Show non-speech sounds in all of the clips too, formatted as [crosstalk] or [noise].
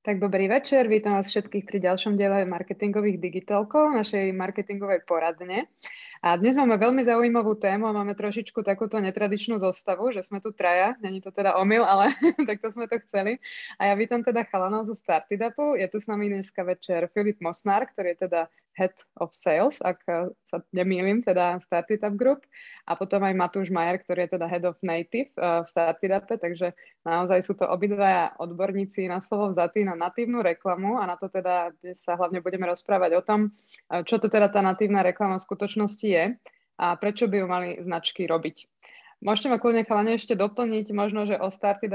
Tak dobrý večer, vítam vás všetkých pri ďalšom diele marketingových digitalkov, našej marketingovej poradne. A dnes máme veľmi zaujímavú tému a máme trošičku takúto netradičnú zostavu, že sme tu traja, není to teda omyl, ale [laughs] takto sme to chceli. A ja vítam teda chalanov zo Startidapu, je tu s nami dneska večer Filip Mosnár, ktorý je teda Head of Sales, ak eh, sa nemýlim, teda Startup Group. A potom aj Matúš Majer, ktorý je teda Head of Native uh, v Startupe, takže naozaj sú to obidvaja odborníci na slovo vzatí na natívnu reklamu a na to teda dnes sa hlavne budeme rozprávať o tom, uh, čo to teda tá natívna reklama v skutočnosti je a prečo by ju mali značky robiť. Môžete ma kľudne chalane ešte doplniť možno, že o Startupe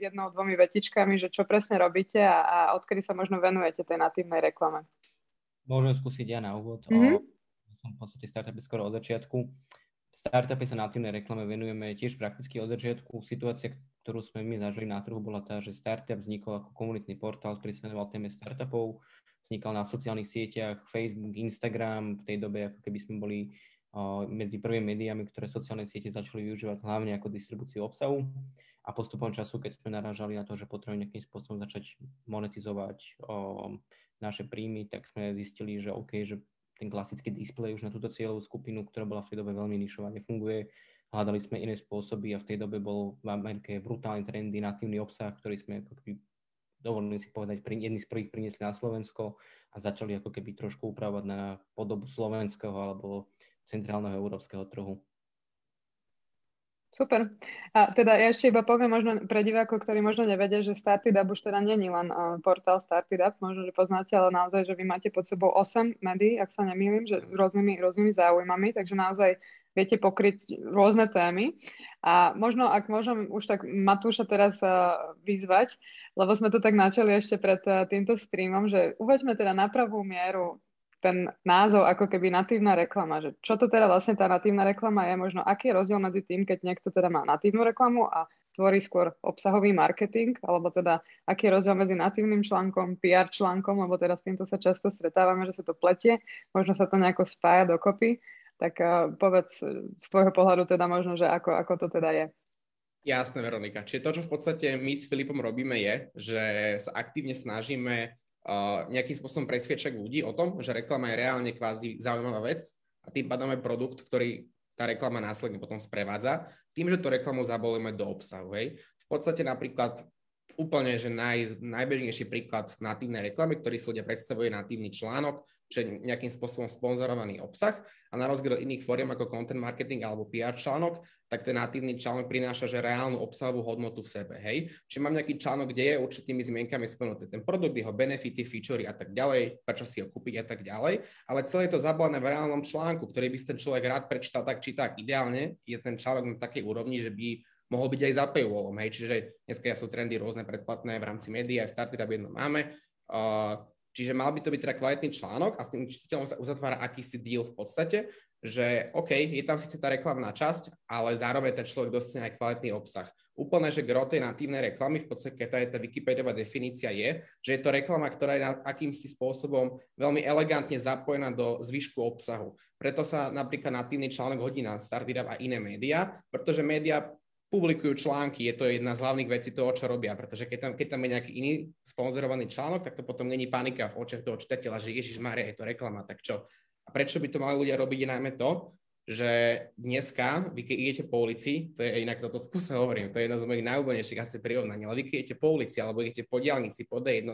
jednou, dvomi vetičkami, že čo presne robíte a, a odkedy sa možno venujete tej natívnej reklame. Môžem skúsiť ja na úvod. Mm-hmm. O, som v podstate startupe skoro od začiatku. V startupe sa natívnej reklame venujeme tiež prakticky od začiatku. Situácia, ktorú sme my zažili na trhu, bola tá, že startup vznikol ako komunitný portál, ktorý sa venoval téme startupov. Vznikal na sociálnych sieťach, Facebook, Instagram. V tej dobe ako keby sme boli o, medzi prvými médiami, ktoré sociálne siete začali využívať hlavne ako distribúciu obsahu. A postupom času, keď sme narážali na to, že potrebujeme nejakým spôsobom začať monetizovať o, naše príjmy, tak sme zistili, že OK, že ten klasický displej už na túto cieľovú skupinu, ktorá bola v tej dobe veľmi nišová, nefunguje. Hľadali sme iné spôsoby a v tej dobe bol v Amerike brutálny trendy, natívny obsah, ktorý sme ako keby dovolili si povedať, jedni z prvých priniesli na Slovensko a začali ako keby trošku upravovať na podobu slovenského alebo centrálneho európskeho trhu. Super. A teda ja ešte iba poviem možno pre divákov, ktorí možno nevedia, že Startup už teda není len uh, portál Startup, možno, že poznáte, ale naozaj, že vy máte pod sebou 8 médií, ak sa nemýlim, že rôznymi, rôznymi záujmami, takže naozaj viete pokryť rôzne témy. A možno, ak môžem už tak Matúša teraz uh, vyzvať, lebo sme to tak načali ešte pred uh, týmto streamom, že uveďme teda na pravú mieru ten názov ako keby natívna reklama, že čo to teda vlastne tá natívna reklama je, možno aký je rozdiel medzi tým, keď niekto teda má natívnu reklamu a tvorí skôr obsahový marketing, alebo teda aký je rozdiel medzi natívnym článkom, PR článkom, lebo teda s týmto sa často stretávame, že sa to pletie, možno sa to nejako spája dokopy, tak uh, povedz z tvojho pohľadu teda možno, že ako, ako to teda je. Jasné, Veronika. Čiže to, čo v podstate my s Filipom robíme, je, že sa aktívne snažíme nejakým spôsobom presviečať ľudí o tom, že reklama je reálne kvázi zaujímavá vec a tým pádom je produkt, ktorý tá reklama následne potom sprevádza, tým, že to reklamu zabolíme do obsahu. Hej. V podstate napríklad úplne, že naj, najbežnejší príklad natívnej reklamy, ktorý si ľudia predstavuje natívny článok, je nejakým spôsobom sponzorovaný obsah a na rozdiel od iných fóriem ako content marketing alebo PR článok, tak ten natívny článok prináša že reálnu obsahovú hodnotu v sebe. Hej? Čiže mám nejaký článok, kde je určitými zmienkami spomenutý ten produkt, jeho benefity, featurey a tak ďalej, prečo si ho kúpiť a tak ďalej, ale celé to zabalené v reálnom článku, ktorý by ten človek rád prečítal tak či tak. Ideálne je ten článok na takej úrovni, že by mohol byť aj za paywallom, hej, čiže dneska sú trendy rôzne predplatné v rámci médií, aj Startup jedno máme, uh, čiže mal by to byť teda kvalitný článok a s tým čitateľom sa uzatvára akýsi deal v podstate, že OK, je tam síce tá reklamná časť, ale zároveň ten človek dostane aj kvalitný obsah. Úplne, že gro tej natívnej reklamy, v podstate tá je tá Wikipediová definícia je, že je to reklama, ktorá je akýmsi spôsobom veľmi elegantne zapojená do zvyšku obsahu. Preto sa napríklad natívny článok hodí na Startup a iné médiá, pretože médiá publikujú články, je to jedna z hlavných vecí toho, čo robia, pretože keď tam, keď tam je nejaký iný sponzorovaný článok, tak to potom není panika v očiach toho čitateľa, že Ježiš Maria, je to reklama, tak čo? A prečo by to mali ľudia robiť najmä to, že dneska, vy keď idete po ulici, to je inak toto v kuse hovorím, to je jedna z mojich najúbenejších asi prirovnaní, ale vy keď idete po ulici alebo idete po diálnici, po D1,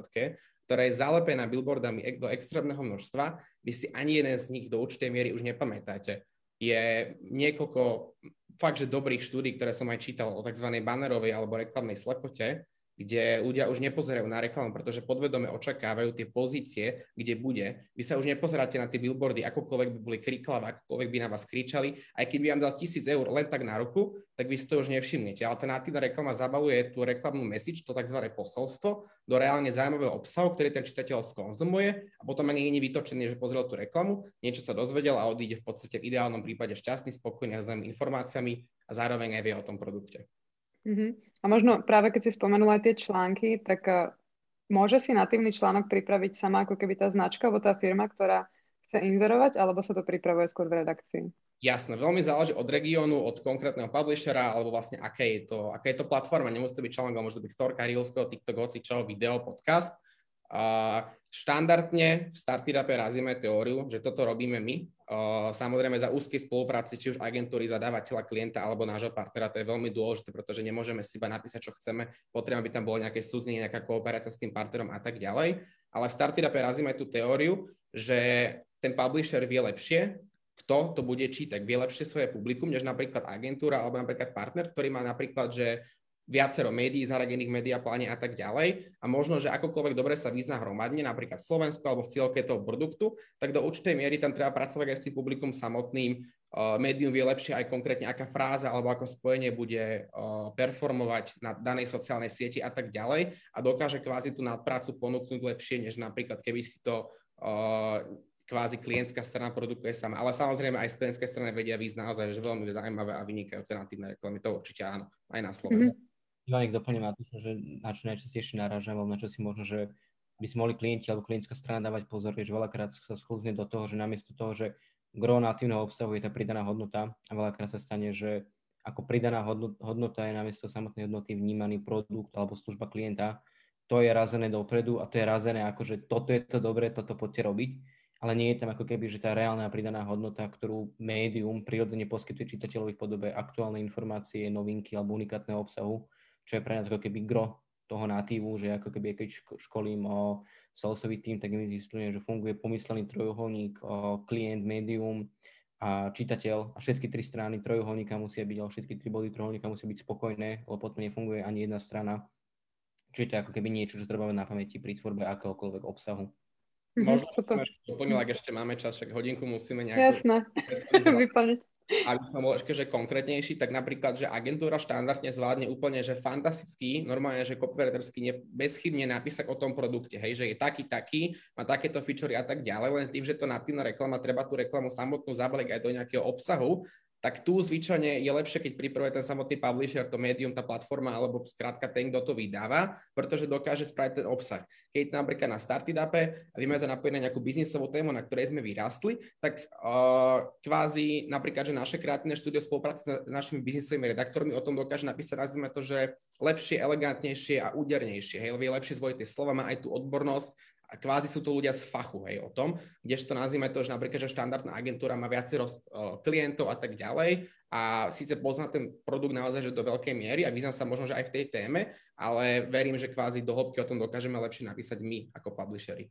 ktorá je zalepená billboardami do extrémneho množstva, vy si ani jeden z nich do určitej miery už nepamätáte. Je niekoľko fakt, že dobrých štúdí, ktoré som aj čítal o tzv. bannerovej alebo reklamnej slepote, kde ľudia už nepozerajú na reklamu, pretože podvedome očakávajú tie pozície, kde bude. Vy sa už nepozeráte na tie billboardy, akokoľvek by boli kriklavé, akokoľvek by na vás kričali. Aj keby vám dal tisíc eur len tak na ruku, tak vy si to už nevšimnete. Alternatívna reklama zabaluje tú reklamnú message, to tzv. posolstvo, do reálne zaujímavého obsahu, ktorý ten čitateľ skonzumuje a potom ani nie je vytočený, že pozrel tú reklamu, niečo sa dozvedel a odíde v podstate v ideálnom prípade šťastný, spokojný a s informáciami a zároveň aj vie o tom produkte. Uh-huh. A možno práve keď si spomenula tie články, tak uh, môže si natívny článok pripraviť sama ako keby tá značka alebo tá firma, ktorá chce inzerovať, alebo sa to pripravuje skôr v redakcii? Jasné, veľmi záleží od regiónu, od konkrétneho publishera, alebo vlastne aké je to, aká je to platforma. Nemusí to byť článok, ale môže to byť storka, Reelsko, TikTok, hoci čo, video, podcast. Štandardne v Startupe razíme teóriu, že toto robíme my. Samozrejme za úzkej spolupráci, či už agentúry, zadávateľa, klienta alebo nášho partnera, to je veľmi dôležité, pretože nemôžeme si iba napísať, čo chceme, potrebujeme, aby tam bolo nejaké súznenie, nejaká kooperácia s tým partnerom a tak ďalej. Ale v Startupe razíme tú teóriu, že ten publisher vie lepšie, kto to bude čítať. Vie lepšie svoje publikum, než napríklad agentúra alebo napríklad partner, ktorý má napríklad, že viacero médií, zaradených v pláne a tak ďalej. A možno, že akokoľvek dobre sa vyzná hromadne, napríklad v Slovensku alebo v cieľke toho produktu, tak do určitej miery tam treba pracovať aj s tým publikum samotným. Uh, médium vie lepšie aj konkrétne, aká fráza alebo ako spojenie bude uh, performovať na danej sociálnej sieti a tak ďalej a dokáže kvázi tú nadprácu ponúknuť lepšie, než napríklad keby si to uh, kvázi klientská strana produkuje sama. Ale samozrejme aj z klientskej strany vedia výsť naozaj, že veľmi zaujímavé a vynikajúce natívne reklamy. To určite áno, aj na Slovensku. Mm-hmm. Ivan, nech doplním Matúša, že na čo najčastejšie narážam, na čo si možno, že by si mohli klienti alebo klientská strana dávať pozor, že veľakrát sa sklzne do toho, že namiesto toho, že gro natívneho obsahu je tá pridaná hodnota a veľakrát sa stane, že ako pridaná hodnota je namiesto samotnej hodnoty vnímaný produkt alebo služba klienta, to je razené dopredu a to je razené ako, že toto je to dobré, toto poďte robiť, ale nie je tam ako keby, že tá reálna pridaná hodnota, ktorú médium prirodzene poskytuje čitateľovi v podobe aktuálnej informácie, novinky alebo unikátneho obsahu, čo je pre nás ako keby gro toho natívu, že ako keby keď školím o salesový tým, tak mi zistujem, že funguje pomyslený trojuholník, klient, médium a čitateľ. A všetky tri strany trojuholníka musia byť, ale všetky tri body trojuholníka musia byť spokojné, lebo potom nefunguje ani jedna strana. Čiže to je ako keby niečo, čo treba na pamäti pri tvorbe akéhokoľvek obsahu. Mhm, Možno, som doplnila, ak ešte máme čas, však hodinku musíme nejako... Jasné, [laughs] vyplniť aby som bol ešte že konkrétnejší, tak napríklad, že agentúra štandardne zvládne úplne, že fantasticky, normálne, že copywritersky ne, bezchybne napísať o tom produkte, hej, že je taký, taký, má takéto featurey a tak ďalej, len tým, že to natívna reklama, treba tú reklamu samotnú zabaliť aj do nejakého obsahu, tak tu zvyčajne je lepšie, keď pripravuje ten samotný publisher, to médium, tá platforma, alebo skrátka ten, kto to vydáva, pretože dokáže spraviť ten obsah. Keď napríklad na Startupe vy máte napojené na nejakú biznisovú tému, na ktorej sme vyrastli, tak uh, kvázi napríklad, že naše kreatívne štúdio spolupráce s našimi biznisovými redaktormi o tom dokáže napísať, nazvime to, že lepšie, elegantnejšie a údernejšie. Hej, vie lepšie zvoliť tie slova, má aj tú odbornosť a kvázi sú to ľudia z fachu, hej, o tom, kdežto nazvime to, že napríklad, že štandardná agentúra má viacero uh, klientov a tak ďalej a síce pozná ten produkt naozaj, že do veľkej miery a vyznám sa možno, že aj v tej téme, ale verím, že kvázi do hĺbky o tom dokážeme lepšie napísať my ako publishery.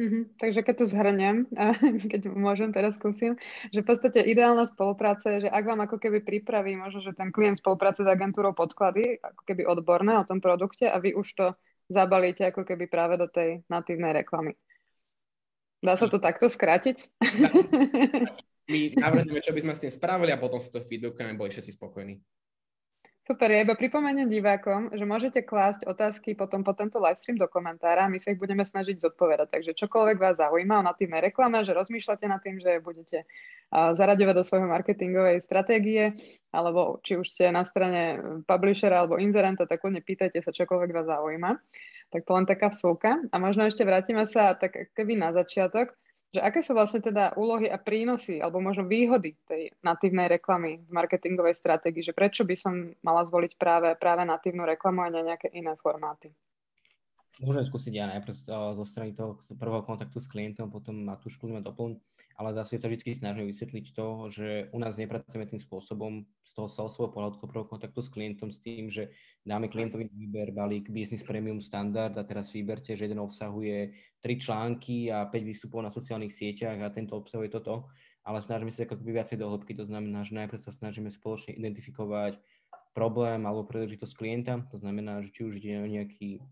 Mm-hmm. Takže keď to zhrnem, [laughs] keď môžem teraz skúsim, že v podstate ideálna spolupráca je, že ak vám ako keby pripraví možno, že ten klient spolupráce s agentúrou podklady, ako keby odborné o tom produkte a vy už to zabalíte ako keby práve do tej natívnej reklamy. Dá sa to takto skrátiť? My navrhneme, čo by sme s tým spravili a potom si to feedbackujeme, boli všetci spokojní. Super, ja iba pripomeniem divákom, že môžete klásť otázky potom po tento livestream do komentára, my sa ich budeme snažiť zodpovedať. Takže čokoľvek vás zaujíma o natívnej reklame, že rozmýšľate nad tým, že budete zaraďovať do svojho marketingovej stratégie, alebo či už ste na strane publishera alebo inzerenta, tak kľudne pýtajte sa, čokoľvek vás zaujíma. Tak to len taká vsúka. A možno ešte vrátime sa tak keby na začiatok, že aké sú vlastne teda úlohy a prínosy, alebo možno výhody tej natívnej reklamy v marketingovej stratégii, že prečo by som mala zvoliť práve, práve natívnu reklamu a nie nejaké iné formáty? Môžem skúsiť ja najprv zo strany toho prvého kontaktu s klientom, potom na tú školu doplň ale zase sa vždy snažím vysvetliť to, že u nás nepracujeme tým spôsobom z toho salesového pohľadu toho prvého kontaktu s klientom s tým, že dáme klientovi výber balík Business Premium Standard a teraz vyberte, že jeden obsahuje tri články a 5 výstupov na sociálnych sieťach a tento obsahuje toto, ale snažíme sa ako viacej do hĺbky, to znamená, že najprv sa snažíme spoločne identifikovať problém alebo príležitosť klienta, to znamená, že či už ide o nejaký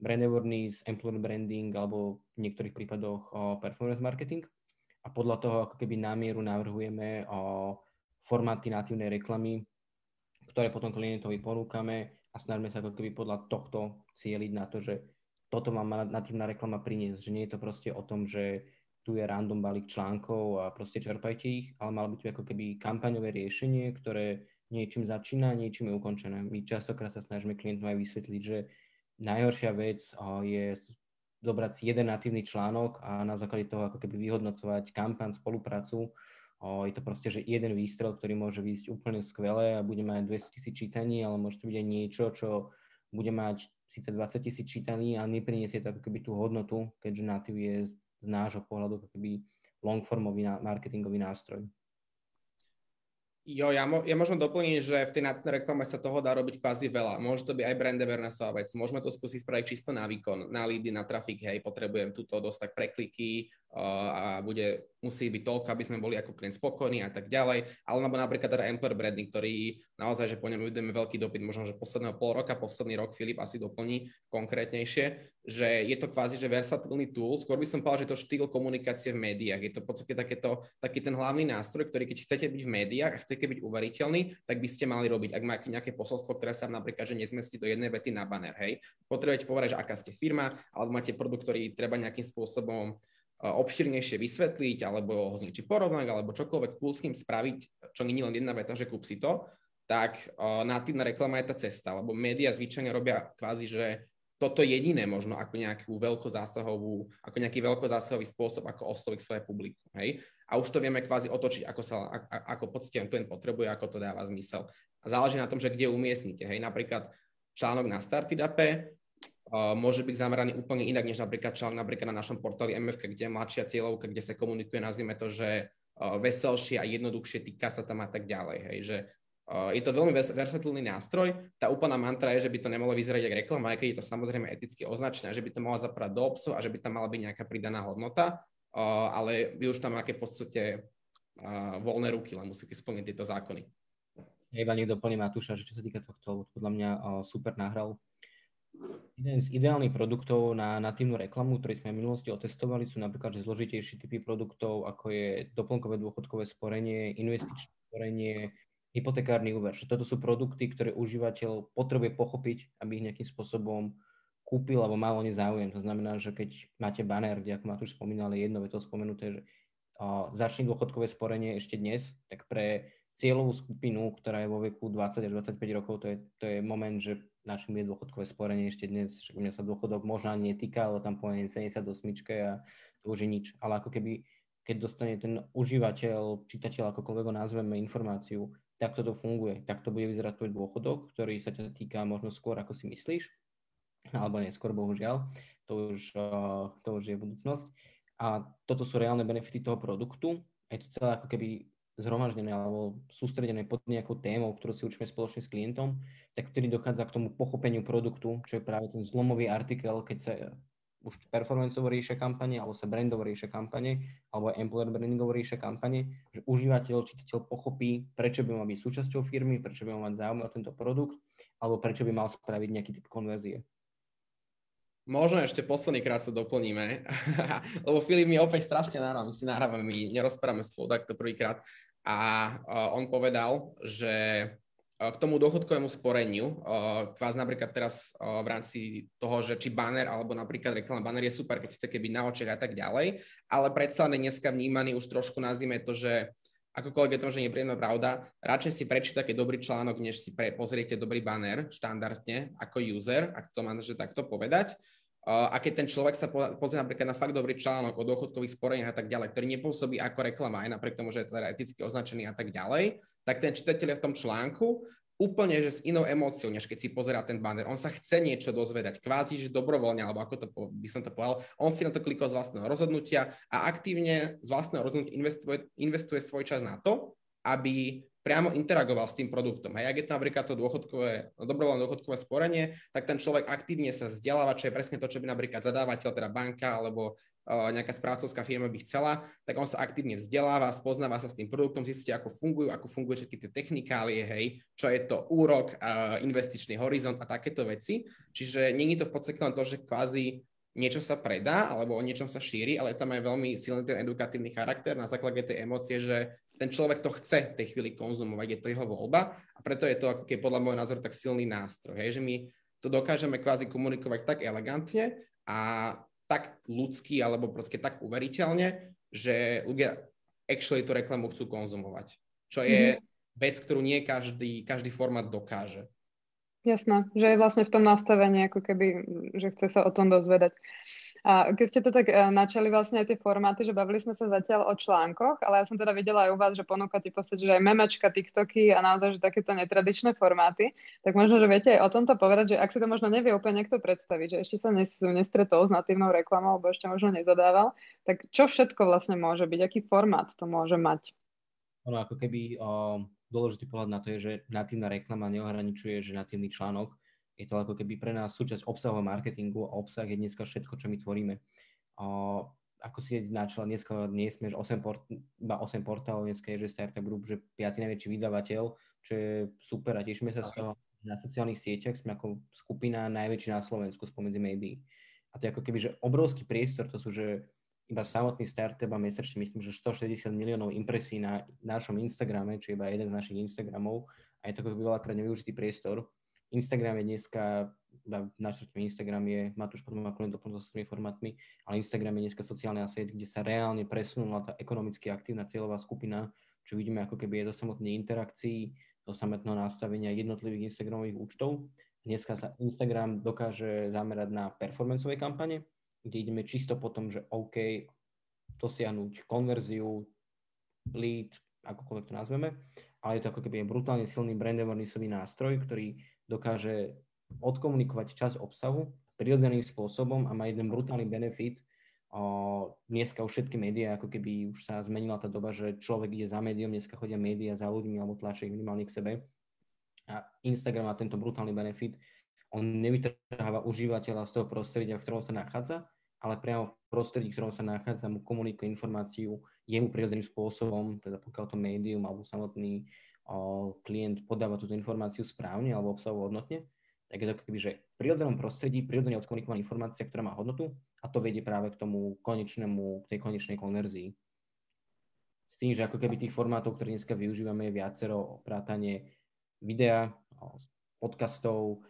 brand awareness, employer branding alebo v niektorých prípadoch performance marketing a podľa toho ako keby námieru navrhujeme formáty natívnej reklamy, ktoré potom klientovi ponúkame a snažíme sa ako keby podľa tohto cieliť na to, že toto má natívna reklama priniesť, že nie je to proste o tom, že tu je random balík článkov a proste čerpajte ich, ale malo by to ako keby kampaňové riešenie, ktoré niečím začína, niečím je ukončené. My častokrát sa snažíme klientom aj vysvetliť, že najhoršia vec je zobrať si jeden natívny článok a na základe toho ako keby vyhodnocovať kampaň, spoluprácu. Je to proste, že jeden výstrel, ktorý môže výjsť úplne skvelé a bude mať 200 tisíc čítaní, ale môže to byť aj niečo, čo bude mať síce 20 tisíc čítaní, ale nepriniesie to ako keby tú hodnotu, keďže natív je z nášho pohľadu ako keby longformový marketingový nástroj. Jo, ja, mo- ja možno doplním, že v tej natívnej reklame sa toho dá robiť kvázi veľa. Môže to byť aj brand awarenessová vec. Môžeme to skúsiť spraviť čisto na výkon, na lídy, na trafik, hej, potrebujem túto dostať prekliky uh, a bude, musí byť toľko, aby sme boli ako klient spokojní a tak ďalej. Alebo napríklad teda employer branding, ktorý naozaj, že po ňom vidíme veľký dopyt, možno, že posledného pol roka, posledný rok Filip asi doplní konkrétnejšie, že je to kvázi, že versatilný tool, skôr by som povedal, že to štýl komunikácie v médiách. Je to v podstate takéto, taký ten hlavný nástroj, ktorý keď chcete byť v médiách a chcete byť uveriteľný, tak by ste mali robiť, ak máte nejaké posolstvo, ktoré sa napríklad, že nezmestí do jednej vety na banner, hej. Potrebujete povedať, že aká ste firma, alebo máte produkt, ktorý treba nejakým spôsobom obširnejšie vysvetliť, alebo ho s niečím porovnať, alebo čokoľvek cool s ním spraviť, čo je len jedna veta, že kúp si to, tak natívna reklama je tá cesta, lebo médiá zvyčajne robia kvázi, že toto jediné možno ako nejakú veľkozásahovú, ako nejaký veľkozásahový spôsob, ako osloviť svoje publikum, hej? A už to vieme kvázi otočiť, ako sa, ako poctiam ten potrebuje, ako to dáva zmysel. A záleží na tom, že kde umiestnite, hej? Napríklad článok na Startidape môže byť zameraný úplne inak, než napríklad článok napríklad na našom portáli MFK, kde je mladšia cieľovka, kde sa komunikuje, nazvime to, že uh, veselšie a jednoduchšie, týka sa tam a tak ďalej, hej? Že je to veľmi versatilný nástroj. Tá úplná mantra je, že by to nemalo vyzerať ako reklama, aj keď je to samozrejme eticky označené, že by to mala zaprať do obsu a že by tam mala byť nejaká pridaná hodnota, ale vy už tam máte v podstate voľné ruky, len musíte splniť tieto zákony. Ja iba niekto doplní Matúša, že čo sa týka tohto, podľa mňa super nahral. Jeden z ideálnych produktov na natívnu reklamu, ktorý sme v minulosti otestovali, sú napríklad že zložitejšie typy produktov, ako je doplnkové dôchodkové sporenie, investičné sporenie, hypotekárny úver. Že toto sú produkty, ktoré užívateľ potrebuje pochopiť, aby ich nejakým spôsobom kúpil alebo mal o ne záujem. To znamená, že keď máte banner, kde ako Matúš spomínal, je jedno to spomenuté, že uh, začne dôchodkové sporenie ešte dnes, tak pre cieľovú skupinu, ktorá je vo veku 20 až 25 rokov, to je, to je moment, že našim je dôchodkové sporenie ešte dnes, však mňa sa dôchodok možno ani netýka, ale tam poviem 78 a to už je nič. Ale ako keby, keď dostane ten užívateľ, čitateľ, akokoľvek ho nazveme, informáciu, takto to funguje. Takto bude vyzerať tvoj dôchodok, ktorý sa ťa týka možno skôr, ako si myslíš, alebo neskôr, bohužiaľ. To už, to už je budúcnosť. A toto sú reálne benefity toho produktu. Je to celé ako keby zhromaždené alebo sústredené pod nejakou témou, ktorú si učíme spoločne s klientom, tak vtedy dochádza k tomu pochopeniu produktu, čo je práve ten zlomový artikel, keď sa už performanceovo riešia kampane, alebo sa brandovo riešia kampane, alebo employer brandingovo riešia kampane, že užívateľ, čitateľ pochopí, prečo by mal byť súčasťou firmy, prečo by mal mať záujem o tento produkt, alebo prečo by mal spraviť nejaký typ konverzie. Možno ešte posledný krát sa doplníme, [laughs] lebo Filip mi opäť strašne nahral, my si nahrávame, my nerozprávame spolu takto prvýkrát. A on povedal, že k tomu dôchodkovému sporeniu, kvás napríklad teraz v rámci toho, že či banner alebo napríklad reklama banner je super, keď chcete byť na očiach a tak ďalej, ale predsa len dneska vnímaný už trošku nazvime to, že akokoľvek je to, že nepríjemná pravda, radšej si prečítate dobrý článok, než si pre, pozriete dobrý banner štandardne ako user, ak to mám takto povedať. A keď ten človek sa pozrie napríklad na fakt dobrý článok o dôchodkových sporeniach a tak ďalej, ktorý nepôsobí ako reklama, aj napriek tomu, že je teda eticky označený a tak ďalej, tak ten čitateľ je v tom článku úplne že s inou emóciou, než keď si pozerá ten banner. On sa chce niečo dozvedať, kvázi, že dobrovoľne, alebo ako to by som to povedal, on si na to klikol z vlastného rozhodnutia a aktívne z vlastného rozhodnutia investuje, investuje svoj čas na to, aby priamo interagoval s tým produktom. A ak je to napríklad to dôchodkové, dobrovoľné dôchodkové sporenie, tak ten človek aktívne sa vzdeláva, čo je presne to, čo by napríklad zadávateľ, teda banka alebo uh, nejaká správcovská firma by chcela, tak on sa aktívne vzdeláva, spoznáva sa s tým produktom, zistí, ako fungujú, ako fungujú všetky tie technikálie, hej, čo je to úrok, uh, investičný horizont a takéto veci. Čiže je to v podstate len to, že kvázi niečo sa predá alebo o niečom sa šíri, ale tam je veľmi silný ten edukatívny charakter na základe tej emócie, že ten človek to chce v tej chvíli konzumovať, je to jeho voľba a preto je to ako keď podľa môjho názoru tak silný nástroj, hej, že my to dokážeme kvázi komunikovať tak elegantne a tak ľudský alebo proste tak uveriteľne, že ľudia actually tú reklamu chcú konzumovať. Čo je mm-hmm. vec, ktorú nie každý, každý formát dokáže. Jasné, že je vlastne v tom nastavení, ako keby, že chce sa o tom dozvedať. A keď ste to tak uh, načali vlastne aj tie formáty, že bavili sme sa zatiaľ o článkoch, ale ja som teda videla aj u vás, že ponúkate v podstate, že aj memečka, TikToky a naozaj, že takéto netradičné formáty, tak možno, že viete aj o tomto povedať, že ak si to možno nevie úplne niekto predstaviť, že ešte sa nes, nestretol s natívnou reklamou, alebo ešte možno nezadával, tak čo všetko vlastne môže byť, aký formát to môže mať? Ono ako keby o, dôležitý pohľad na to je, že natívna reklama neohraničuje, že natívny článok je to ako keby pre nás súčasť obsahového marketingu a obsah je dneska všetko, čo my tvoríme. O, ako si načala, dneska nie sme 8 port, iba 8 portálov, dneska je, že Startup Group, že 5. najväčší vydavateľ, čo je super a tešíme sa z toho. Na sociálnych sieťach sme ako skupina najväčší na Slovensku spomedzi médií. A to je ako keby, že obrovský priestor, to sú, že iba samotný startup a mesačne myslím, že 160 miliónov impresí na našom Instagrame, čo je iba jeden z našich Instagramov a je to veľakrát nevyužitý priestor Instagram je dneska, načrtme Instagram je, Matúš potom má len doplnil so svojimi formátmi, ale Instagram je dneska sociálna sieť, kde sa reálne presunula tá ekonomicky aktívna cieľová skupina, čo vidíme ako keby je do samotnej interakcií, do samotného nastavenia jednotlivých Instagramových účtov. Dneska sa Instagram dokáže zamerať na performanceové kampane, kde ideme čisto po tom, že OK, dosiahnuť konverziu, lead, akokoľvek to nazveme, ale je to ako keby brutálne silný brand awarenessový nástroj, ktorý dokáže odkomunikovať časť obsahu prirodzeným spôsobom a má jeden brutálny benefit. O, dneska už všetky médiá, ako keby už sa zmenila tá doba, že človek ide za médium, dneska chodia médiá za ľuďmi alebo tlačia ich minimálne k sebe. A Instagram má tento brutálny benefit. On nevytrháva užívateľa z toho prostredia, v ktorom sa nachádza, ale priamo v prostredí, v ktorom sa nachádza, mu komunikuje informáciu jemu prirodzeným spôsobom, teda pokiaľ to médium alebo samotný klient podáva túto informáciu správne alebo obsahovo hodnotne, tak je to keby, že v prirodzenom prostredí prirodzene odkomunikovaná informácia, ktorá má hodnotu a to vedie práve k tomu konečnému, k tej konečnej konverzii. S tým, že ako keby tých formátov, ktoré dneska využívame, je viacero vrátanie videa, podcastov,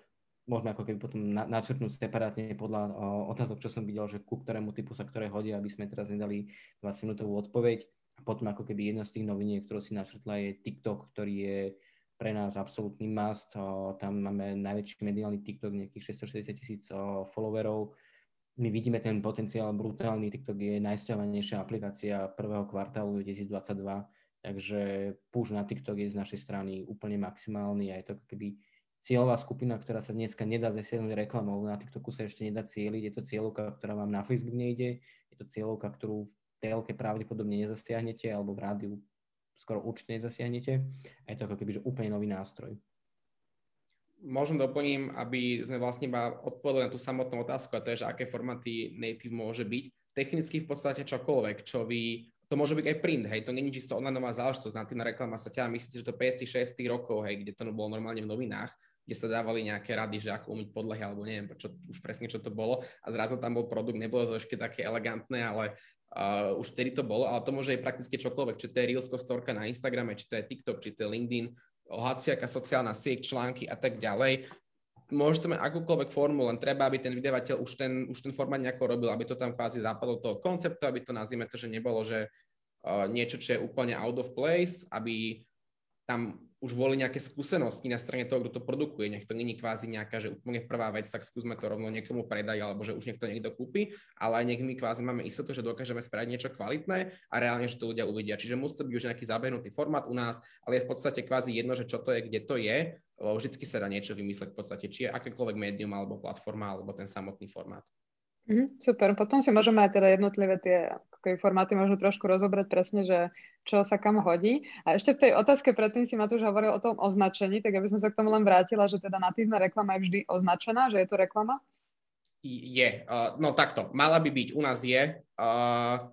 môžeme ako keby potom načrtnúť separátne podľa otázok, čo som videl, že ku ktorému typu sa ktoré hodia, aby sme teraz nedali 20 minútovú odpoveď a potom ako keby jedna z tých noviniek, ktorú si načrtla, je TikTok, ktorý je pre nás absolútny must. Tam máme najväčší mediálny TikTok, nejakých 660 tisíc followerov. My vidíme ten potenciál brutálny. TikTok je najsťavanejšia aplikácia prvého kvartálu 2022, takže push na TikTok je z našej strany úplne maximálny a je to keby cieľová skupina, ktorá sa dneska nedá zasiahnuť reklamou. Na TikToku sa ešte nedá cieliť, je to cieľovka, ktorá vám na Facebook nejde, je to cieľovka, ktorú telke pravdepodobne nezasiahnete alebo v rádiu skoro určite nezasiahnete. A je to ako keby že úplne nový nástroj. Možno doplním, aby sme vlastne iba odpovedali na tú samotnú otázku a to je, že aké formáty native môže byť. Technicky v podstate čokoľvek, čo vy to môže byť aj print, hej, to není čisto onlineová záležitosť, natívna reklama sa ťa, myslíte, že to 5 6 rokov, hej, kde to bolo normálne v novinách, kde sa dávali nejaké rady, že ako umyť podlahy, alebo neviem, čo, už presne čo to bolo a zrazu tam bol produkt, nebolo to ešte také elegantné, ale Uh, už vtedy to bolo, ale to môže aj prakticky čokoľvek, či to je Reelsko storka na Instagrame, či to je TikTok, či to je LinkedIn, hociaká sociálna sieť, články a tak ďalej. Môže to mať akúkoľvek formu, len treba, aby ten vydavateľ už ten, už ten formát nejako robil, aby to tam kvázi zapadlo toho konceptu, aby to nazvime to, že nebolo, že uh, niečo, čo je úplne out of place, aby tam už boli nejaké skúsenosti na strane toho, kto to produkuje. Nech to není kvázi nejaká, že úplne prvá vec, tak skúsme to rovno niekomu predať, alebo že už niekto niekto kúpi, ale aj nech my kvázi máme istotu, že dokážeme spraviť niečo kvalitné a reálne, že to ľudia uvidia. Čiže musí to byť už nejaký zabehnutý formát u nás, ale je v podstate kvázi jedno, že čo to je, kde to je. Vždycky sa dá niečo vymysleť v podstate, či je akékoľvek médium alebo platforma, alebo ten samotný formát. Mm, super, potom si môžeme aj teda jednotlivé tie formáty možno trošku rozobrať presne, že čo sa kam hodí. A ešte v tej otázke predtým si Matúš hovoril o tom označení, tak aby som sa k tomu len vrátila, že teda natívna reklama je vždy označená, že je to reklama? Je. Uh, no takto, mala by byť, u nás je. Uh,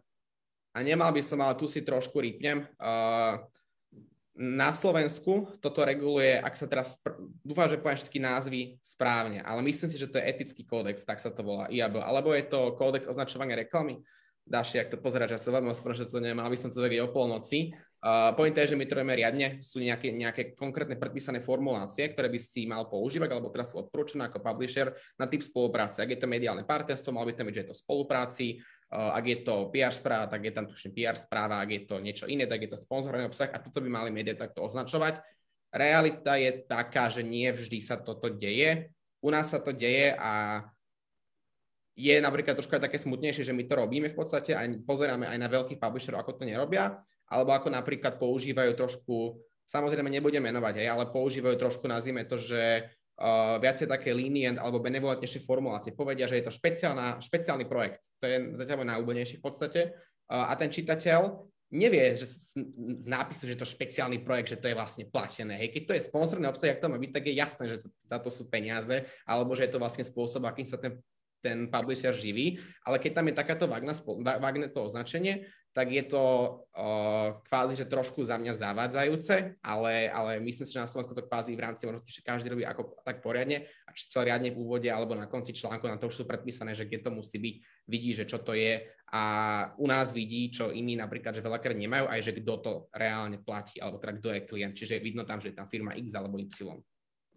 a nemal by som, ale tu si trošku rýpnem. Uh, na Slovensku toto reguluje, ak sa teraz, dúfam, že poviem všetky názvy správne, ale myslím si, že to je etický kódex, tak sa to volá, IAB, alebo je to kódex označovania reklamy. Dáš, ak to ja sa veľmi ospravedlňujem, že to nemám, aby som to vedel o polnoci. Uh, point je, že my to riadne, sú nejaké, nejaké konkrétne predpísané formulácie, ktoré by si mal používať, alebo teraz sú odporúčané ako publisher na typ spolupráce. Ak je to mediálne partnerstvo, mal by tam byť, že je to spolupráci, uh, ak je to PR správa, tak je tam tuším PR správa, ak je to niečo iné, tak je to sponzorovaný obsah a toto by mali médiá takto označovať. Realita je taká, že nie vždy sa toto deje. U nás sa to deje a je napríklad trošku aj také smutnejšie, že my to robíme v podstate a pozeráme aj na veľkých publisherov, ako to nerobia, alebo ako napríklad používajú trošku, samozrejme nebudem menovať, hej, ale používajú trošku, nazvime to, že uh, viacej také lenient alebo benevolentnejšie formulácie. Povedia, že je to špeciálna, špeciálny projekt. To je zatiaľ najúboľnejší v podstate. Uh, a ten čitateľ nevie že z nápisu, že to špeciálny projekt, že to je vlastne platené. Hej. Keď to je sponsorný obsah, ak to má byť, tak je jasné, že za to sú peniaze, alebo že je to vlastne spôsob, akým sa ten ten publisher živí, ale keď tam je takáto vágne to označenie, tak je to uh, kvázi, že trošku za mňa zavádzajúce, ale, ale myslím si, že na Slovensku to kvázi v rámci možnosti, že každý robí ako, tak poriadne a či to riadne v úvode alebo na konci článku, na to už sú predpísané, že kde to musí byť, vidí, že čo to je a u nás vidí, čo iní napríklad, že veľakrát nemajú, aj že kto to reálne platí, alebo teda kto je klient, čiže vidno tam, že je tam firma X alebo Y.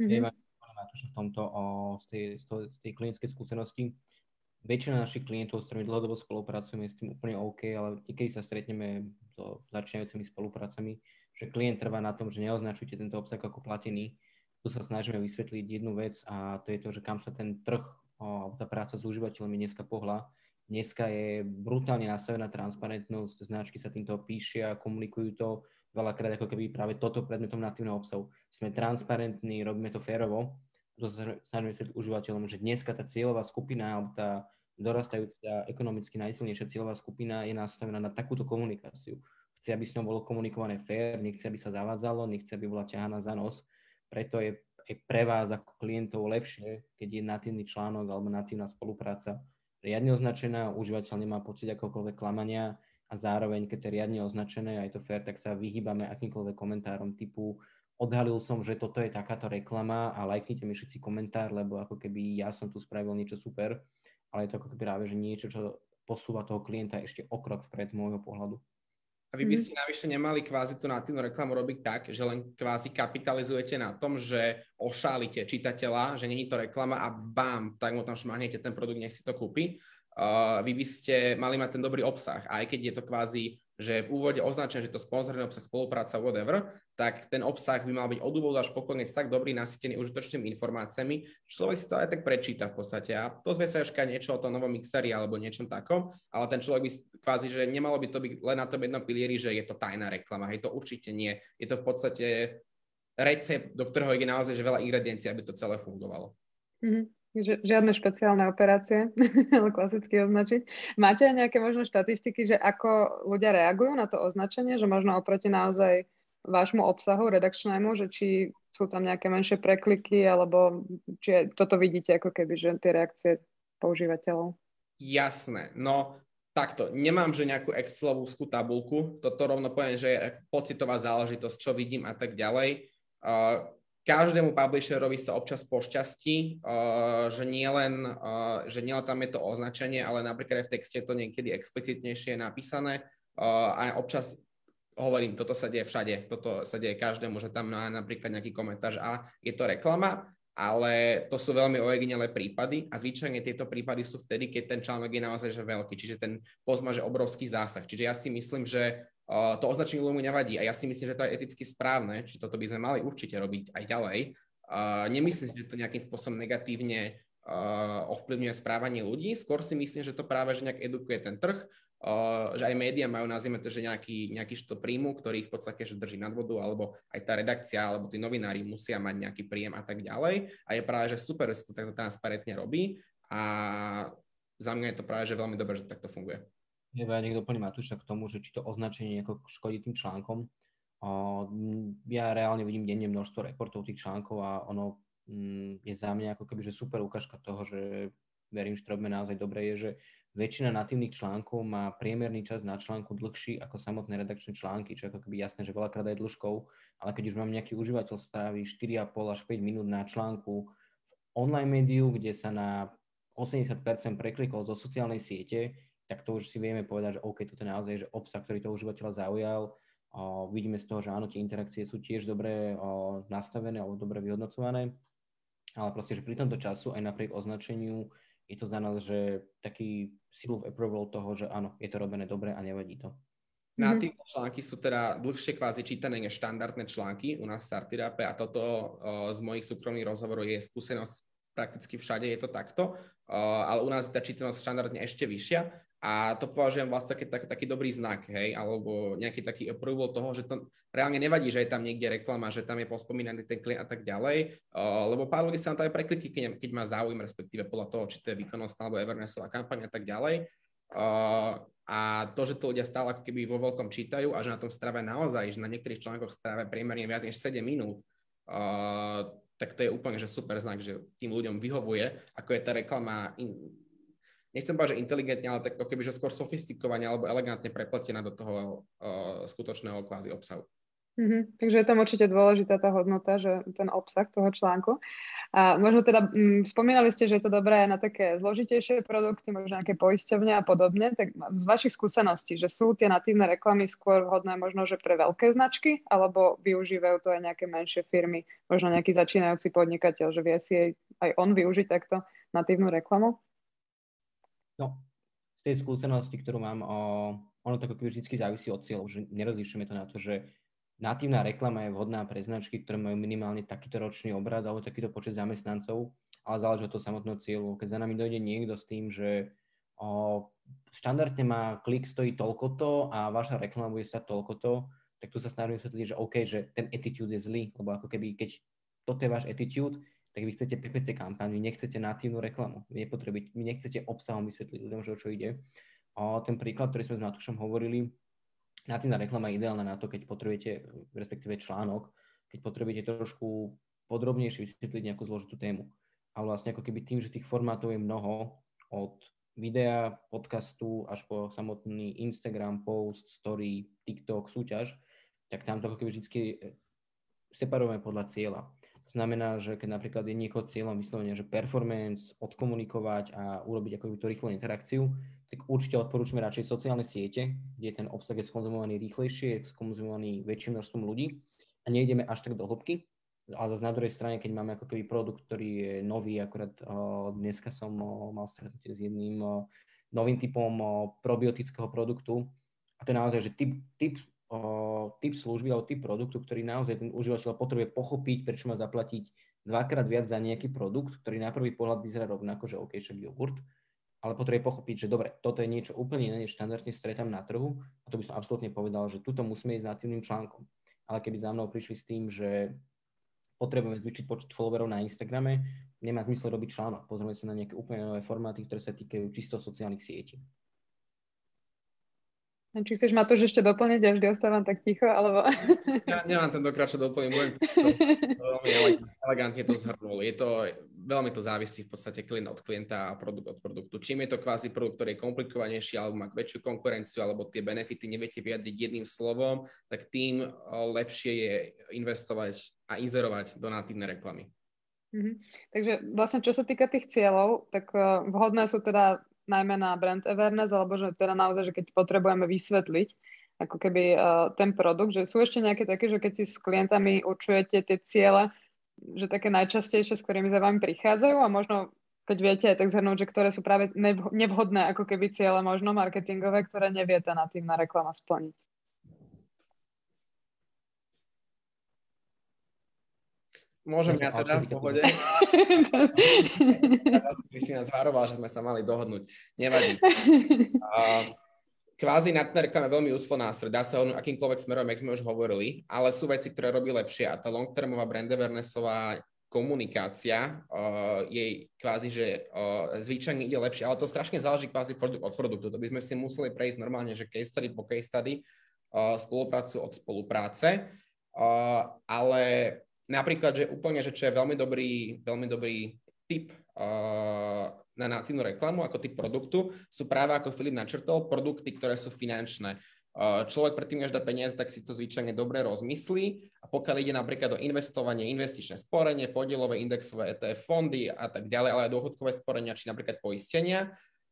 Mm-hmm v tomto o, z, tej, z, toho, z tej klinickej skúsenosti. Väčšina našich klientov, s ktorými dlhodobo spolupracujeme, s tým úplne OK, ale niekedy sa stretneme so začínajúcimi spoluprácami, že klient trvá na tom, že neoznačujte tento obsah ako platený. Tu sa snažíme vysvetliť jednu vec a to je to, že kam sa ten trh alebo tá práca s užívateľmi dneska pohla. Dneska je brutálne nastavená transparentnosť, značky sa týmto píšia, komunikujú to, veľakrát ako keby práve toto predmetom natívneho obsahu. Sme transparentní, robíme to férovo sa užívateľom, že dneska tá cieľová skupina alebo tá dorastajúca ekonomicky najsilnejšia cieľová skupina je nastavená na takúto komunikáciu. Chce, aby s ňou bolo komunikované fér, nechce, aby sa zavádzalo, nechce, aby bola ťahaná za nos. Preto je aj pre vás ako klientov lepšie, keď je natívny článok alebo natívna spolupráca riadne označená, užívateľ nemá pocit akokoľvek klamania a zároveň, keď to je riadne označené a je to fér, tak sa vyhýbame akýmkoľvek komentárom typu odhalil som, že toto je takáto reklama a lajknite mi všetci komentár, lebo ako keby ja som tu spravil niečo super, ale je to ako keby práve, že niečo, čo posúva toho klienta ešte o krok vpred z môjho pohľadu. A vy by mhm. ste navyše nemali kvázi tú natívnu reklamu robiť tak, že len kvázi kapitalizujete na tom, že ošálite čitateľa, že není to reklama a bám, tak mu tam šmahnete ten produkt, nech si to kúpi. Uh, vy by ste mali mať ten dobrý obsah. aj keď je to kvázi že v úvode označené, že to sponzorný obsah, spolupráca, whatever, tak ten obsah by mal byť od úvodu až po tak dobrý, nasytený užitočnými informáciami, človek si to aj tak prečíta v podstate. A to sme sa ešte niečo o tom novom mixeri alebo niečom takom, ale ten človek by kvázi, že nemalo by to byť len na tom jednom pilieri, že je to tajná reklama. Hej, to určite nie. Je to v podstate recept, do ktorého je naozaj že veľa ingrediencií, aby to celé fungovalo. Mm-hmm. Žiadne špeciálne operácie, [laughs] ale klasicky označiť. Máte aj nejaké možno štatistiky, že ako ľudia reagujú na to označenie, že možno oproti naozaj vášmu obsahu redakčnému, že či sú tam nejaké menšie prekliky, alebo či toto vidíte ako keby, že tie reakcie používateľov? Jasné, no takto, nemám, že nejakú Excelovskú tabulku, toto rovno poviem, že je pocitová záležitosť, čo vidím a tak ďalej. Uh, každému publisherovi sa občas pošťastí, uh, že nielen uh, že nie tam je to označenie, ale napríklad aj v texte je to niekedy explicitnejšie napísané uh, a občas hovorím, toto sa deje všade, toto sa deje každému, že tam má napríklad nejaký komentár, že a je to reklama, ale to sú veľmi ojedinelé prípady a zvyčajne tieto prípady sú vtedy, keď ten článok je naozaj že veľký, čiže ten post má že obrovský zásah. Čiže ja si myslím, že to označenie ľuďmu nevadí a ja si myslím, že to je eticky správne, či toto by sme mali určite robiť aj ďalej. Nemyslím si, že to nejakým spôsobom negatívne ovplyvňuje správanie ľudí, skôr si myslím, že to práve že nejak edukuje ten trh, že aj médiá majú, nazvime to, že nejaký, nejaký što príjmu, ktorý ich v podstate že drží nad vodu, alebo aj tá redakcia, alebo tí novinári musia mať nejaký príjem a tak ďalej. A je práve, že super, že sa to takto transparentne robí a za mňa je to práve, že veľmi dobré, že to takto funguje. Ja niekto doplní Matúša k tomu, že či to označenie nejako škodí tým článkom. Ja reálne vidím denne množstvo reportov tých článkov a ono mm, je za mňa ako keby, že super ukážka toho, že verím, že to robíme naozaj dobre, je, že väčšina natívnych článkov má priemerný čas na článku dlhší ako samotné redakčné články, čo je ako keby jasné, že veľakrát aj dĺžkou, ale keď už mám nejaký užívateľ strávi 4,5 až 5 minút na článku v online médiu, kde sa na 80% preklikol zo sociálnej siete, tak to už si vieme povedať, že OK, toto je naozaj že obsah, ktorý toho užívateľa zaujal. O, vidíme z toho, že áno, tie interakcie sú tiež dobre o, nastavené alebo dobre vyhodnocované, ale proste, že pri tomto času aj napriek označeniu je to za nás, že taký seal of approval toho, že áno, je to robené dobre a nevadí to. Na mhm. tieto články sú teda dlhšie kvázi čítané než štandardné články u nás v Startirape a toto o, z mojich súkromných rozhovorov je skúsenosť prakticky všade je to takto, ale u nás je tá čítanosť štandardne ešte vyššia a to považujem vlastne taký, taký, taký dobrý znak, hej, alebo nejaký taký approval toho, že to reálne nevadí, že je tam niekde reklama, že tam je pospomínaný ten klient a tak ďalej, uh, lebo pár ľudí sa na to aj prekliky, keď, keď má záujem, respektíve podľa toho, či to je výkonnostná alebo Evernessová kampaň a tak ďalej. Uh, a to, že to ľudia stále ako keby vo veľkom čítajú a že na tom strave naozaj, že na niektorých článkoch strave priemerne viac než 7 minút, uh, tak to je úplne že super znak, že tým ľuďom vyhovuje, ako je tá reklama, in, nechcem povedať, že inteligentne, ale tak keby, že skôr sofistikovane alebo elegantne prepletená do toho uh, skutočného kvázi obsahu. Mm-hmm. Takže je tam určite dôležitá tá hodnota, že ten obsah toho článku. A možno teda m, mm, spomínali ste, že je to dobré na také zložitejšie produkty, možno nejaké poisťovne a podobne. Tak z vašich skúseností, že sú tie natívne reklamy skôr vhodné možno, že pre veľké značky, alebo využívajú to aj nejaké menšie firmy, možno nejaký začínajúci podnikateľ, že vie si aj, aj on využiť takto natívnu reklamu? No, z tej skúsenosti, ktorú mám, o, ono to ako vždy závisí od cieľov, že nerozlišujeme to na to, že natívna reklama je vhodná pre značky, ktoré majú minimálne takýto ročný obrad alebo takýto počet zamestnancov, ale záleží od toho samotného cieľu. Keď za nami dojde niekto s tým, že o, štandardne má klik stojí toľkoto a vaša reklama bude stať toľkoto, tak tu sa snažím vysvetliť, že OK, že ten attitude je zlý, lebo ako keby, keď toto je váš attitude, tak vy chcete PPC kampaň, vy nechcete natívnu reklamu, vy, vy nechcete obsahom vysvetliť ľuďom, že o čo ide. A ten príklad, ktorý sme s Matúšom hovorili, natívna reklama je ideálna na to, keď potrebujete, respektíve článok, keď potrebujete trošku podrobnejšie vysvetliť nejakú zložitú tému. A vlastne ako keby tým, že tých formátov je mnoho, od videa, podcastu až po samotný Instagram, post, story, TikTok, súťaž, tak tam to ako keby vždy separujeme podľa cieľa. Znamená, že keď napríklad je niekoho cieľom vyslovene, že performance, odkomunikovať a urobiť ako tú rýchlu interakciu, tak určite odporúčame radšej sociálne siete, kde ten obsah je skonzumovaný rýchlejšie, je skonzumovaný väčším množstvom ľudí a nejdeme až tak do hĺbky. Ale zase na druhej strane, keď máme ako keby produkt, ktorý je nový, akorát uh, dneska som uh, mal stretnutie s jedným uh, novým typom probiotického produktu a to je naozaj, že typ, typ, typ služby alebo typ produktu, ktorý naozaj ten užívateľ potrebuje pochopiť, prečo má zaplatiť dvakrát viac za nejaký produkt, ktorý na prvý pohľad vyzerá rovnako, že OK, však jogurt, ale potrebuje pochopiť, že dobre, toto je niečo úplne iné, než štandardne stretám na trhu a to by som absolútne povedal, že tuto musíme ísť natívnym článkom. Ale keby za mnou prišli s tým, že potrebujeme zvyšiť počet followerov na Instagrame, nemá zmysel robiť článok. Pozrieme sa na nejaké úplne nové formáty, ktoré sa týkajú čisto sociálnych sietí. Či chceš ma to ešte doplniť, vždy ostávam tak ticho, alebo... Ja nemám tentokrát, čo doplniť, budem [laughs] veľmi elegantne to zhrnul. Je to, veľmi to závisí v podstate klient od klienta a produkt od produktu. Čím je to kvázi produkt, ktorý je komplikovanejší, alebo má väčšiu konkurenciu, alebo tie benefity neviete vyjadriť jedným slovom, tak tým lepšie je investovať a inzerovať do natívnej reklamy. Mm-hmm. Takže vlastne čo sa týka tých cieľov, tak vhodné sú teda najmä na brand awareness, alebo že teda naozaj, že keď potrebujeme vysvetliť ako keby uh, ten produkt, že sú ešte nejaké také, že keď si s klientami určujete tie ciele, že také najčastejšie, s ktorými za vami prichádzajú a možno keď viete aj tak zhrnúť, že ktoré sú práve nevhodné ako keby ciele možno marketingové, ktoré nevie tá natívna reklama splniť. Môžem ja teda v pohode. [laughs] Ty si nás varoval, že sme sa mali dohodnúť. Nevadí. [laughs] Uh, kvázi na ten reklame veľmi úslo nástroj. Dá sa ho akýmkoľvek smerom, jak sme už hovorili, ale sú veci, ktoré robí lepšie a tá long-termová brand awarenessová komunikácia uh, jej kvázi, že uh, zvyčajne ide lepšie, ale to strašne záleží kvázi produkt od produktu. To by sme si museli prejsť normálne, že case study po case study, uh, spoluprácu od spolupráce, uh, ale Napríklad, že úplne, že čo je veľmi dobrý, veľmi dobrý typ uh, na natívnu reklamu ako typ produktu, sú práve ako Filip načrtol, produkty, ktoré sú finančné. Uh, človek predtým, než dá peniaze, tak si to zvyčajne dobre rozmyslí a pokiaľ ide napríklad o investovanie, investičné sporenie, podielové indexové ETF fondy a tak ďalej, ale aj dôchodkové sporenia, či napríklad poistenia,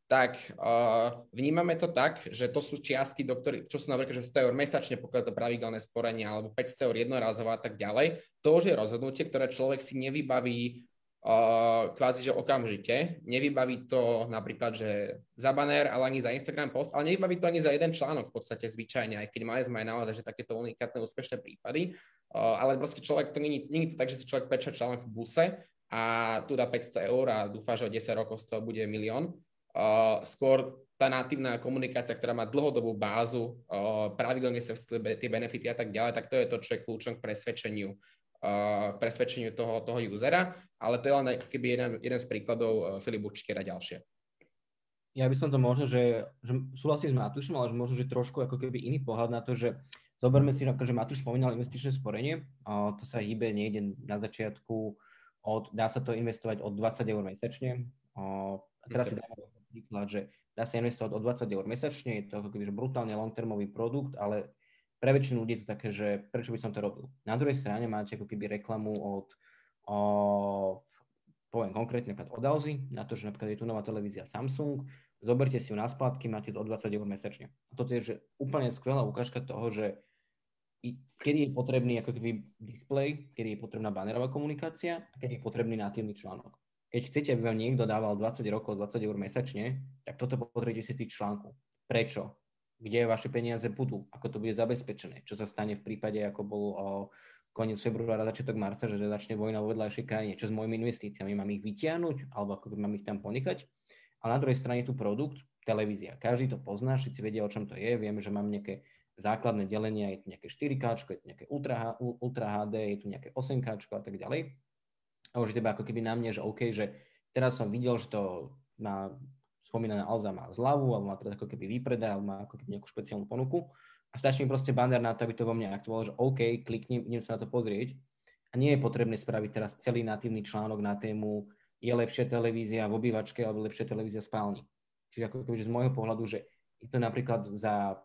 tak uh, vnímame to tak, že to sú čiastky, do ktorých, čo sú napríklad že 100 eur mesačne, pokiaľ to pravidelné sporenie, alebo 500 eur jednorazovo a tak ďalej. To už je rozhodnutie, ktoré človek si nevybaví uh, kvázi, že okamžite. Nevybaví to napríklad, že za banner, ale ani za Instagram post, ale nevybaví to ani za jeden článok v podstate zvyčajne, aj keď mali sme aj naozaj, že takéto unikátne úspešné prípady. Uh, ale proste človek, to nie, nie je to tak, že si človek peča článok v buse, a tu dá 500 eur a dúfa, že o 10 rokov z toho bude milión. Uh, skôr tá natívna komunikácia, ktorá má dlhodobú bázu, uh, pravidelne sa vysvetli tie benefity a tak ďalej, tak to je to, čo je kľúčom k presvedčeniu, uh, presvedčeniu toho, toho usera, ale to je len keby jeden, jeden z príkladov, Filip určite dá ďalšie. Ja by som to možno, že, že súhlasím s Matúšom, ale že možno, že trošku ako keby iný pohľad na to, že zoberme si, že Matúš spomínal investičné sporenie, to sa hýbe niekde na začiatku od, dá sa to investovať od 20 eur mesačne. A teraz si dáme príklad, že dá sa investovať od 20 eur mesačne, je to ako keby, že brutálne long-termový produkt, ale pre väčšinu ľudí je to také, že prečo by som to robil. Na druhej strane máte ako keby reklamu od, o, poviem konkrétne napríklad od Alzy, na to, že napríklad je tu nová televízia Samsung, zoberte si ju na splátky, máte to od 20 eur mesačne. A toto je že úplne skvelá ukážka toho, že kedy je potrebný ako keby display, kedy je potrebná banerová komunikácia a kedy je potrebný natívny článok keď chcete, aby vám niekto dával 20 rokov, 20 eur mesačne, tak toto potrebujete si tých článku. Prečo? Kde vaše peniaze budú? Ako to bude zabezpečené? Čo sa stane v prípade, ako bol o koniec februára, začiatok marca, že začne vojna vo vedľajšej krajine? Čo s mojimi investíciami? Mám ich vytiahnuť? Alebo ako mám ich tam ponechať? A na druhej strane tu produkt, televízia. Každý to pozná, všetci vedia, o čom to je. Vieme, že mám nejaké základné delenia, je tu nejaké 4K, je tu nejaké Ultra, Ultra HD, je tu nejaké 8K a tak ďalej a už teba ako keby na mne, že OK, že teraz som videl, že to má spomínaná Alza má zľavu, alebo má teraz ako keby výpredaj, alebo má ako keby nejakú špeciálnu ponuku. A stačí mi proste banner na to, aby to vo mne aktivovalo, že OK, kliknem, idem sa na to pozrieť. A nie je potrebné spraviť teraz celý natívny článok na tému je lepšia televízia v obývačke alebo lepšia televízia v spálni. Čiže ako keby, z môjho pohľadu, že je to napríklad za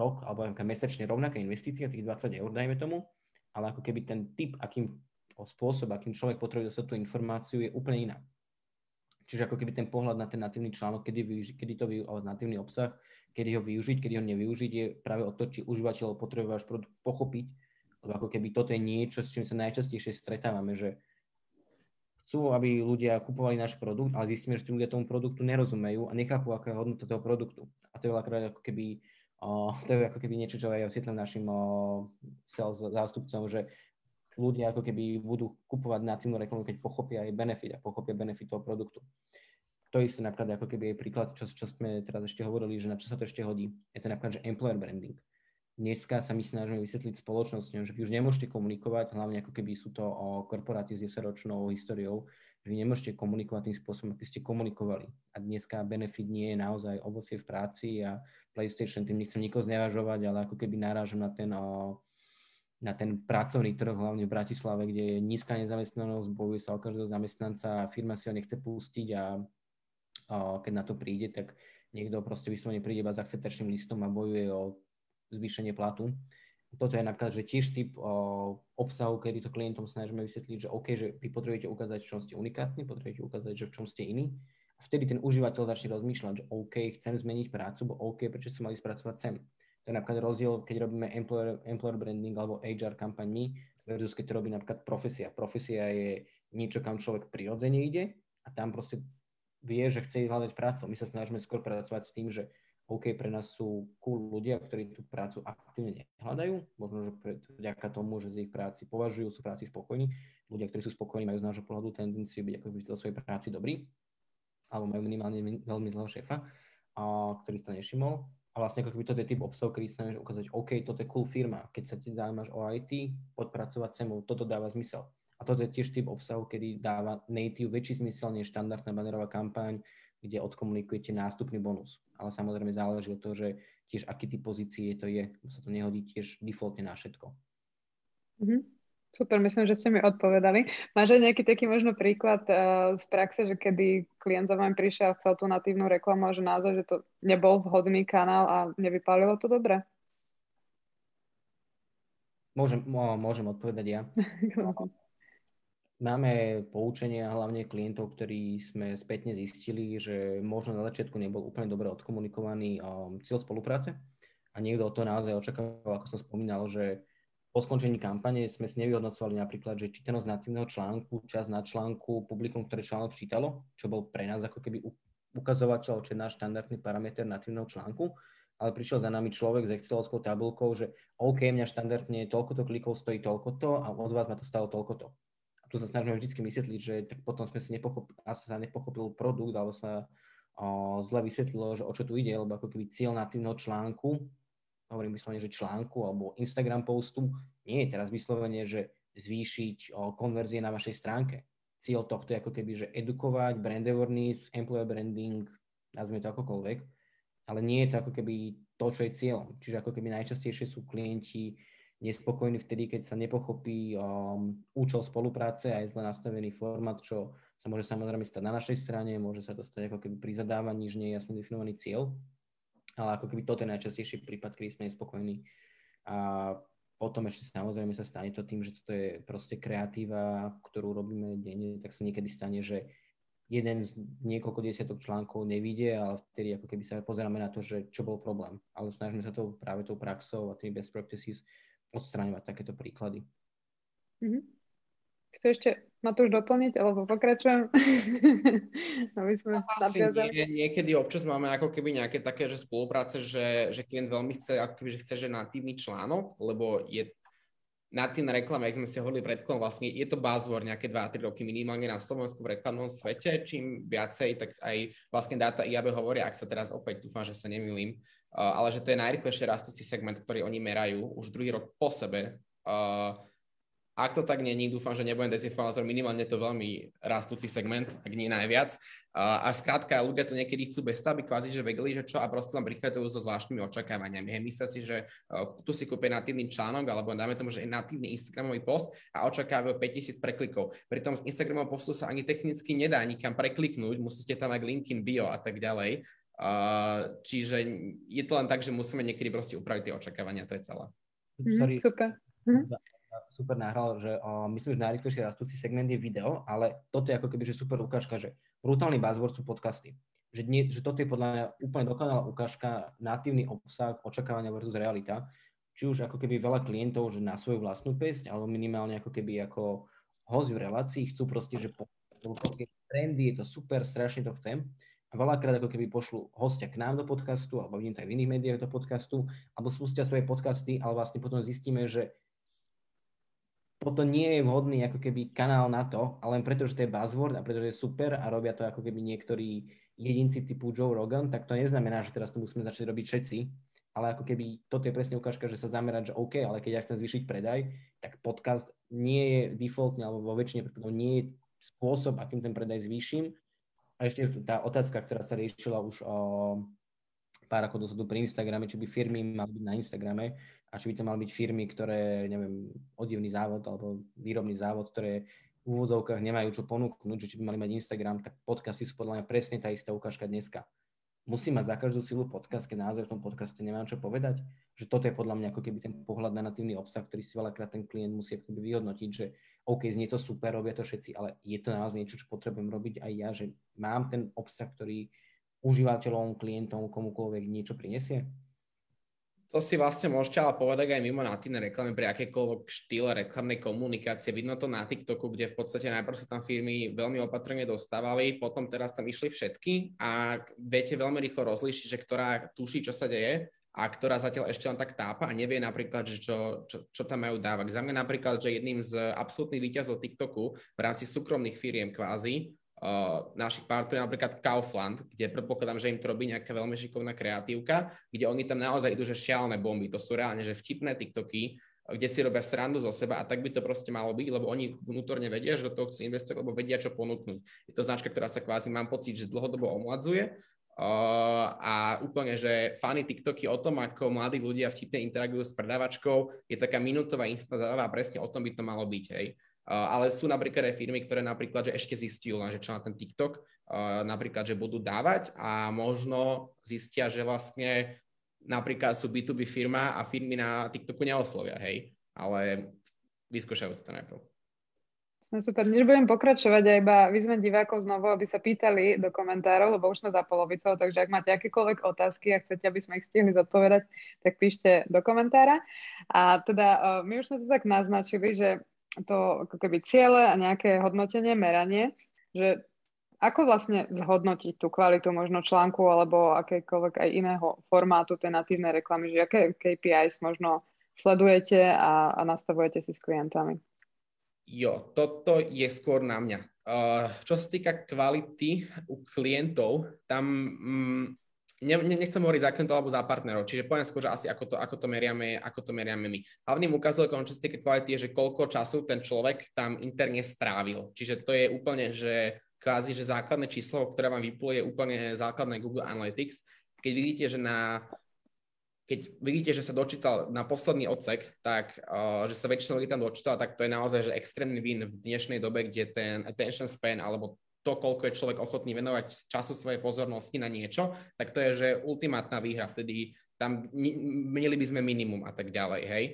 rok alebo mesačne rovnaká investícia, tých 20 eur, dajme tomu, ale ako keby ten typ, akým spôsob, akým človek potrebuje dostať tú informáciu, je úplne iná. Čiže ako keby ten pohľad na ten natívny článok, kedy, využi- kedy to využiť, natívny obsah, kedy ho využiť, kedy ho nevyužiť, je práve o to, či užívateľ potrebuje váš produkt pochopiť, lebo ako keby toto je niečo, s čím sa najčastejšie stretávame, že chcú, aby ľudia kupovali náš produkt, ale zistíme, že tí ľudia tomu produktu nerozumejú a nechápu, aká je hodnota toho produktu. A to je veľakrát ako keby, o, to je ako keby niečo, čo aj vysvetlím našim o, sales zástupcom, že ľudia ako keby budú kupovať natívnu reklamu, keď pochopia aj benefit a pochopia benefit toho produktu. To isté napríklad ako keby je príklad, čo, čo sme teraz ešte hovorili, že na čo sa to ešte hodí. Je to napríklad, že employer branding. Dneska sa my snažíme vysvetliť spoločnosťom, že vy už nemôžete komunikovať, hlavne ako keby sú to o korporáty s 10-ročnou históriou, že vy nemôžete komunikovať tým spôsobom, aký ste komunikovali. A dneska benefit nie je naozaj ovocie v práci a PlayStation, tým nechcem nikoho znevažovať, ale ako keby narážam na ten o, na ten pracovný trh, hlavne v Bratislave, kde je nízka nezamestnanosť, bojuje sa o každého zamestnanca a firma si ho nechce pustiť a, a keď na to príde, tak niekto proste vyslovene príde iba s akceptačným listom a bojuje o zvýšenie platu. Toto je napríklad, že tiež typ o, obsahu, kedy to klientom snažíme vysvetliť, že OK, že vy potrebujete ukázať, v čom ste unikátni, potrebujete ukázať, že v čom ste iní. A vtedy ten užívateľ začne rozmýšľať, že OK, chcem zmeniť prácu, bo OK, prečo som mali spracovať sem to je napríklad rozdiel, keď robíme employer, employer branding alebo HR kampaň versus keď to robí napríklad profesia. Profesia je niečo, kam človek prirodzene ide a tam proste vie, že chce ísť hľadať prácu. My sa snažíme skôr pracovať s tým, že OK, pre nás sú cool ľudia, ktorí tú prácu aktívne nehľadajú, možno, že pre, vďaka tomu, že z ich práci považujú, sú práci spokojní. Ľudia, ktorí sú spokojní, majú z nášho pohľadu tendenciu byť ako by vo svojej práci dobrý, alebo majú minimálne veľmi zlého šéfa, a, ktorý si to nevšimol a vlastne ako keby toto je typ obsahu, ktorý sa ukázať, OK, toto je cool firma, keď sa ti zaujímaš o IT, podpracovať sem, toto dáva zmysel. A toto je tiež typ obsahu, kedy dáva native väčší zmysel než štandardná banerová kampaň, kde odkomunikujete nástupný bonus. Ale samozrejme záleží od toho, že tiež aký typ pozície to je, sa to nehodí tiež defaultne na všetko. Mm-hmm. Super, myslím, že ste mi odpovedali. Máš aj nejaký taký možno príklad uh, z praxe, že kedy klient za vami prišiel a chcel tú natívnu reklamu a že naozaj, že to nebol vhodný kanál a nevypálilo to dobre? Môžem, môžem odpovedať ja. [laughs] Máme poučenia hlavne klientov, ktorí sme spätne zistili, že možno na začiatku nebol úplne dobre odkomunikovaný um, cieľ spolupráce a niekto o to naozaj očakával, ako som spomínal, že po skončení kampane sme si nevyhodnocovali napríklad, že čítanosť natívneho článku, čas na článku, publikum, ktoré článok čítalo, čo bol pre nás ako keby ukazovateľ, čo je náš štandardný parameter natívneho článku, ale prišiel za nami človek s Excelovskou tabulkou, že OK, mňa štandardne toľko to klikov stojí toľko to a od vás ma to stalo toľko to. A tu sa snažíme vždy vysvetliť, že tak potom sme si nepochopili, sa nepochopil produkt, alebo sa o, zle vysvetlilo, že o čo tu ide, lebo ako keby cieľ natívneho článku, hovorím vyslovene, že článku alebo Instagram postu, nie je teraz vyslovene, že zvýšiť konverzie na vašej stránke. Cieľ tohto je ako keby, že edukovať, brand awareness, employer branding, nazvime to akokoľvek, ale nie je to ako keby to, čo je cieľom. Čiže ako keby najčastejšie sú klienti nespokojní vtedy, keď sa nepochopí um, účel spolupráce a je zle nastavený format, čo sa môže samozrejme stať na našej strane, môže sa to stať ako keby pri zadávaní, že nie je jasne definovaný cieľ, ale ako keby toto je najčastejší prípad, kedy sme nespokojní. A potom ešte samozrejme sa stane to tým, že toto je proste kreatíva, ktorú robíme denne, tak sa niekedy stane, že jeden z niekoľko desiatok článkov nevidie, ale vtedy ako keby sa pozeráme na to, že čo bol problém. Ale snažíme sa to práve tou praxou a tými best practices odstraňovať takéto príklady. Mm-hmm. Chce ešte ma tu už doplniť, alebo pokračujem? [laughs] Aby sme Asi nie, niekedy občas máme ako keby nejaké také, že spolupráce, že, že klient veľmi chce, ako keby, že chce, že natívny článok, lebo je natívna reklama, jak sme si hovorili pred vlastne je to buzzword nejaké 2-3 roky minimálne na Slovensku v reklamnom svete. Čím viacej, tak aj vlastne dáta IAB hovoria, ak sa teraz opäť dúfam, že sa nemýlim, uh, ale že to je najrychlejšie rastúci segment, ktorý oni merajú už druhý rok po sebe. Uh, ak to tak není, dúfam, že nebudem dezinformátor, minimálne to veľmi rastúci segment, ak nie najviac. A, a skrátka, ľudia to niekedy chcú bez toho, aby kvázi, že vedeli, že čo a proste tam prichádzajú so zvláštnymi očakávaniami. Hej, myslia si, že uh, tu si kúpia natívny článok, alebo dáme tomu, že je natívny Instagramový post a očakávajú 5000 preklikov. Pritom z Instagramového postu sa ani technicky nedá nikam prekliknúť, musíte tam mať linkin bio a tak ďalej. Uh, čiže je to len tak, že musíme niekedy proste upraviť tie očakávania, to je celé. Mm, super. Mm super nahral, že uh, myslím, že najrychlejšie rastúci segment je video, ale toto je ako keby že super ukážka, že brutálny buzzword sú podcasty. Že, nie, že toto je podľa mňa úplne dokonalá ukážka, natívny obsah, očakávania versus realita. Či už ako keby veľa klientov, že na svoju vlastnú pesť, alebo minimálne ako keby ako host v relácii chcú proste, že po, trendy, je to super, strašne to chcem. A veľakrát ako keby pošlu hostia k nám do podcastu, alebo vidím to aj v iných médiách do podcastu, alebo spustia svoje podcasty, ale vlastne potom zistíme, že potom nie je vhodný ako keby kanál na to, ale len preto, že to je buzzword a preto, že je super a robia to ako keby niektorí jedinci typu Joe Rogan, tak to neznamená, že teraz to musíme začať robiť všetci, ale ako keby toto je presne ukážka, že sa zamerať, že OK, ale keď ja chcem zvýšiť predaj, tak podcast nie je defaultný, alebo vo väčšine prípadov nie je spôsob, akým ten predaj zvýšim. A ešte tá otázka, ktorá sa riešila už o pár ako dozadu pri Instagrame, či by firmy mali byť na Instagrame, a či by to mali byť firmy, ktoré, neviem, odivný závod alebo výrobný závod, ktoré v úvodzovkách nemajú čo ponúknuť, že či by mali mať Instagram, tak podcasty sú podľa mňa presne tá istá ukážka dneska. Musí mať za každú silu podcast, keď naozaj v tom podcaste nemám čo povedať, že toto je podľa mňa ako keby ten pohľad na natívny obsah, ktorý si veľakrát ten klient musí keby vyhodnotiť, že OK, znie to super, robia to všetci, ale je to naozaj niečo, čo potrebujem robiť aj ja, že mám ten obsah, ktorý užívateľom, klientom, komukoľvek niečo prinesie? To si vlastne môžete ale povedať aj mimo natívnej reklamy pri akékoľvek štýle reklamnej komunikácie. Vidno to na TikToku, kde v podstate najprv sa tam firmy veľmi opatrne dostávali, potom teraz tam išli všetky a viete veľmi rýchlo rozlíšiť, že ktorá tuší, čo sa deje a ktorá zatiaľ ešte len tak tápa a nevie napríklad, že čo, čo, čo tam majú dávať. Za mňa napríklad, že jedným z absolútnych výťazov TikToku v rámci súkromných firiem kvázi uh, našich partnerov, napríklad Kaufland, kde predpokladám, že im to robí nejaká veľmi šikovná kreatívka, kde oni tam naozaj idú, že šialené bomby. To sú reálne, že vtipné TikToky, kde si robia srandu zo seba a tak by to proste malo byť, lebo oni vnútorne vedia, že do toho chcú investovať, lebo vedia, čo ponúknuť. Je to značka, ktorá sa kvázi, mám pocit, že dlhodobo omladzuje uh, a úplne, že fany TikToky o tom, ako mladí ľudia vtipne interagujú s predávačkou, je taká minútová instantná a presne o tom by to malo byť, hej ale sú napríklad aj firmy, ktoré napríklad, že ešte zistujú, že čo na ten TikTok, napríklad, že budú dávať a možno zistia, že vlastne napríklad sú B2B firma a firmy na TikToku neoslovia, hej, ale vyskúšajú si to najprv. Super, než budem pokračovať, aj iba vyzvem divákov znovu, aby sa pýtali do komentárov, lebo už sme za polovicou, takže ak máte akékoľvek otázky a chcete, aby sme ich stihli zodpovedať, tak píšte do komentára. A teda my už sme to tak naznačili, že to ako keby ciele a nejaké hodnotenie, meranie, že ako vlastne zhodnotiť tú kvalitu možno článku alebo akékoľvek aj iného formátu tej natívnej reklamy, že aké KPIs možno sledujete a, a nastavujete si s klientami? Jo, toto je skôr na mňa. Uh, čo sa týka kvality u klientov, tam um, ne, nechcem hovoriť za klientov alebo za partnerov, čiže poviem skôr, že asi ako to, ako to, meriame, ako to meriame my. Hlavným sa týka kvality, je, že koľko času ten človek tam interne strávil. Čiže to je úplne, že kvázi, že základné číslo, ktoré vám vypluje, je úplne základné Google Analytics. Keď vidíte, že na keď vidíte, že sa dočítal na posledný odsek, tak uh, že sa väčšina ľudí tam dočítal, tak to je naozaj že extrémny win v dnešnej dobe, kde ten attention span alebo to, koľko je človek ochotný venovať času svojej pozornosti na niečo, tak to je, že ultimátna výhra, vtedy tam menili by sme minimum a tak ďalej, hej.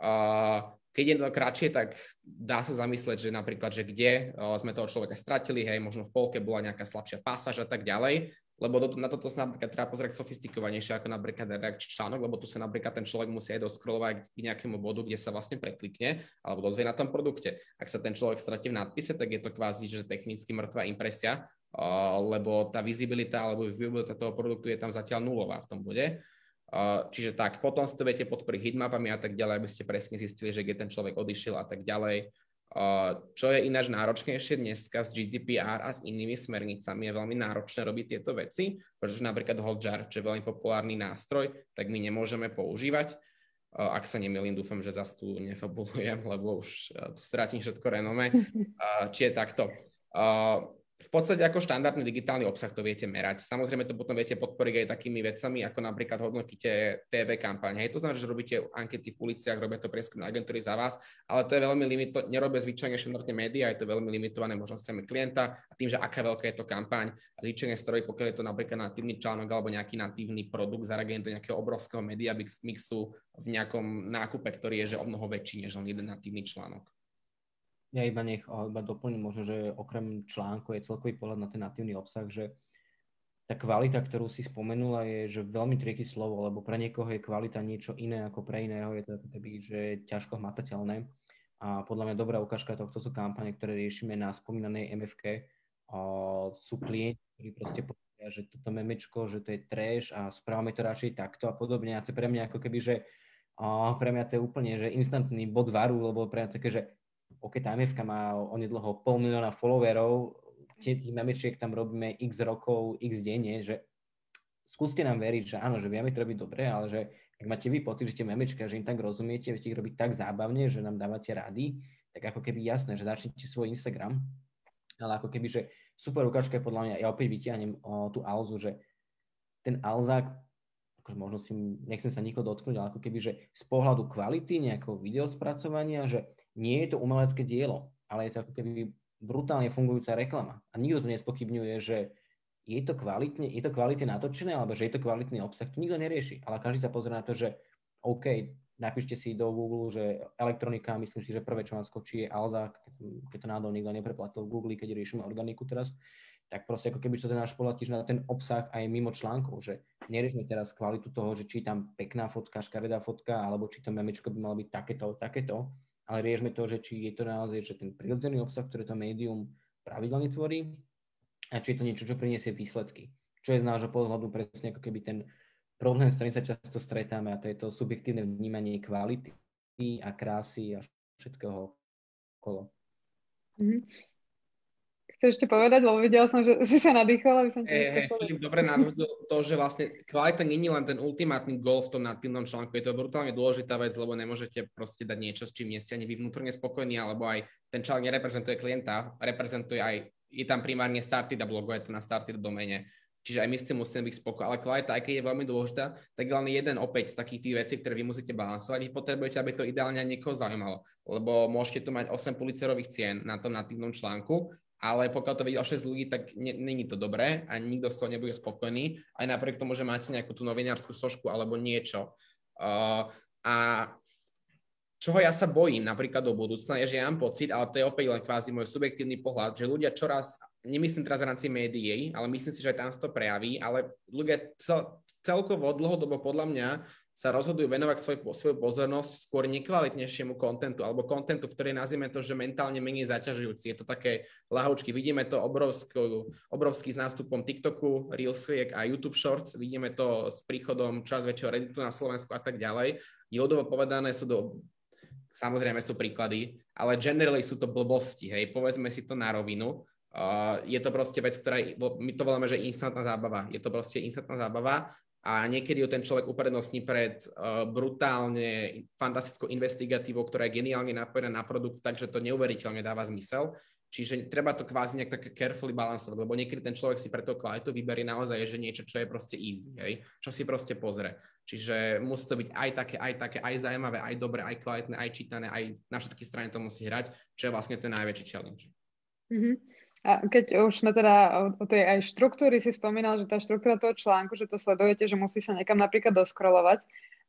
Uh, keď je to kratšie, tak dá sa zamyslieť, že napríklad, že kde uh, sme toho človeka stratili, hej, možno v polke bola nejaká slabšia pasáž a tak ďalej, lebo do, na toto sa napríklad treba pozrieť sofistikovanejšie ako napríklad reakčný článok, lebo tu sa napríklad ten človek musí aj doskrolovať k nejakému bodu, kde sa vlastne preklikne alebo dozvie na tom produkte. Ak sa ten človek stratí v nadpise, tak je to kvázi, že technicky mŕtva impresia, lebo tá vizibilita alebo viewabilita toho produktu je tam zatiaľ nulová v tom bode. Čiže tak, potom si to viete podporiť hitmapami a tak ďalej, aby ste presne zistili, že kde ten človek odišiel a tak ďalej. Čo je ináč náročnejšie dneska s GDPR a s inými smernicami, je veľmi náročné robiť tieto veci, pretože napríklad Hotjar, čo je veľmi populárny nástroj, tak my nemôžeme používať. Ak sa nemýlim, dúfam, že zase tu nefabulujem, [laughs] lebo už tu stratím všetko renome. [laughs] Či je takto v podstate ako štandardný digitálny obsah to viete merať. Samozrejme to potom viete podporiť aj takými vecami, ako napríklad hodnotíte TV kampaň. Hej, to znamená, že robíte ankety v uliciach, robia to prieskumné agentúry za vás, ale to je veľmi limito, nerobia zvyčajne štandardne médiá, je to veľmi limitované možnosťami klienta a tým, že aká veľká je to kampaň a zvyčajne stroj, pokiaľ je to napríklad natívny článok alebo nejaký natívny produkt zaradený do nejakého obrovského media mixu v nejakom nákupe, ktorý je že o mnoho väčší než len jeden natívny článok. Ja iba nech iba doplním možno, že okrem článku je celkový pohľad na ten natívny obsah, že tá kvalita, ktorú si spomenula, je že veľmi trieky slovo, lebo pre niekoho je kvalita niečo iné ako pre iného, je to keby, že ťažko hmatateľné. A podľa mňa dobrá ukážka tohto sú kampane, ktoré riešime na spomínanej MFK. A sú klienti, ktorí proste povedia, že toto memečko, že to je trash a správame to radšej takto a podobne. A to je pre mňa ako keby, že a pre mňa to je úplne že instantný bod varu, lebo pre mňa také, že OK, tá MFK má onedlho pol milióna followerov, tých memečiek tam robíme x rokov, x denne, že skúste nám veriť, že áno, že vieme to robiť dobre, ale že ak máte vy pocit, že tie memečka, že im tak rozumiete, viete ich robiť tak zábavne, že nám dávate rady, tak ako keby jasné, že začnite svoj Instagram, ale ako keby, že super ukážka je podľa mňa, ja opäť vytiahnem o, tú Alzu, že ten Alzák, akože možno si, nechcem sa nikoho dotknúť, ale ako keby, že z pohľadu kvality nejakého videospracovania, že nie je to umelecké dielo, ale je to ako keby brutálne fungujúca reklama. A nikto tu nespochybňuje, že je to kvalitne, je to kvalitne natočené, alebo že je to kvalitný obsah, to nikto nerieši. Ale každý sa pozrie na to, že OK, napíšte si do Google, že elektronika, myslím si, že prvé, čo vám skočí, je Alza, keď to náhodou nikto nepreplatil v Google, keď riešime organiku teraz, tak proste ako keby sa ten náš pohľad na ten obsah aj mimo článkov, že neriešme teraz kvalitu toho, že či tam pekná fotka, škaredá fotka, alebo či to memečko by malo byť takéto, takéto, ale riešme to, že či je to naozaj že ten prirodzený obsah, ktorý to médium pravidelne tvorí a či je to niečo, čo priniesie výsledky. Čo je z nášho pohľadu presne ako keby ten problém, s ktorým sa často stretáme a to je to subjektívne vnímanie kvality a krásy a všetkého okolo. Mm-hmm. Chceš ešte povedať, lebo videla som, že si sa nadýchol, aby som ti hey, hey, dobre navodil to, že vlastne kvalita není len ten ultimátny gol v tom natívnom článku. Je to brutálne dôležitá vec, lebo nemôžete proste dať niečo, s čím nie ste ani vy vnútorne spokojní, alebo aj ten článok nereprezentuje klienta, reprezentuje aj, je tam primárne started a logo, je to na started domene. Čiže aj my s tým musíme byť spokojní. Ale kvalita, aj keď je veľmi dôležitá, tak je len jeden opäť z takých tých vecí, ktoré vy musíte balansovať. Vy potrebujete, aby to ideálne niekoho zaujímalo. Lebo môžete tu mať 8 policerových cien na tom natívnom článku ale pokiaľ to vidí 6 ľudí, tak není to dobré a nikto z toho nebude spokojný, aj napriek tomu, že máte nejakú tú novinárskú sošku alebo niečo. Uh, a čoho ja sa bojím napríklad do budúcna, je, že ja mám pocit, ale to je opäť len kvázi môj subjektívny pohľad, že ľudia čoraz, nemyslím teraz v rámci médií, ale myslím si, že aj tam sa to prejaví, ale ľudia cel, celkovo dlhodobo podľa mňa sa rozhodujú venovať svoj, svoju pozornosť skôr nekvalitnejšiemu kontentu alebo kontentu, ktorý nazvime to, že mentálne menej zaťažujúci. Je to také lahoučky. Vidíme to obrovský, obrovský s nástupom TikToku, Reelsiek a YouTube Shorts. Vidíme to s príchodom čas väčšieho Redditu na Slovensku a tak ďalej. Jodovo povedané sú do samozrejme sú príklady, ale generally sú to blbosti, hej, povedzme si to na rovinu. Uh, je to proste vec, ktorá, my to voláme, že instantná zábava. Je to proste instantná zábava a niekedy ju ten človek uprednostní pred uh, brutálne fantastickou investigatívou, ktorá je geniálne napojená na produkt, takže to neuveriteľne dáva zmysel. Čiže treba to kvázi nejak také carefully balancovať, lebo niekedy ten človek si pre to kvalitu vyberie naozaj, že niečo, čo je proste easy, hej? čo si proste pozrie. Čiže musí to byť aj také, aj také, aj zaujímavé, aj dobré, aj kvalitné, aj čítané, aj na všetky strany to musí hrať, čo je vlastne ten najväčší challenge. Mm-hmm. A keď už sme teda o, tej aj štruktúry si spomínal, že tá štruktúra toho článku, že to sledujete, že musí sa niekam napríklad doskrolovať,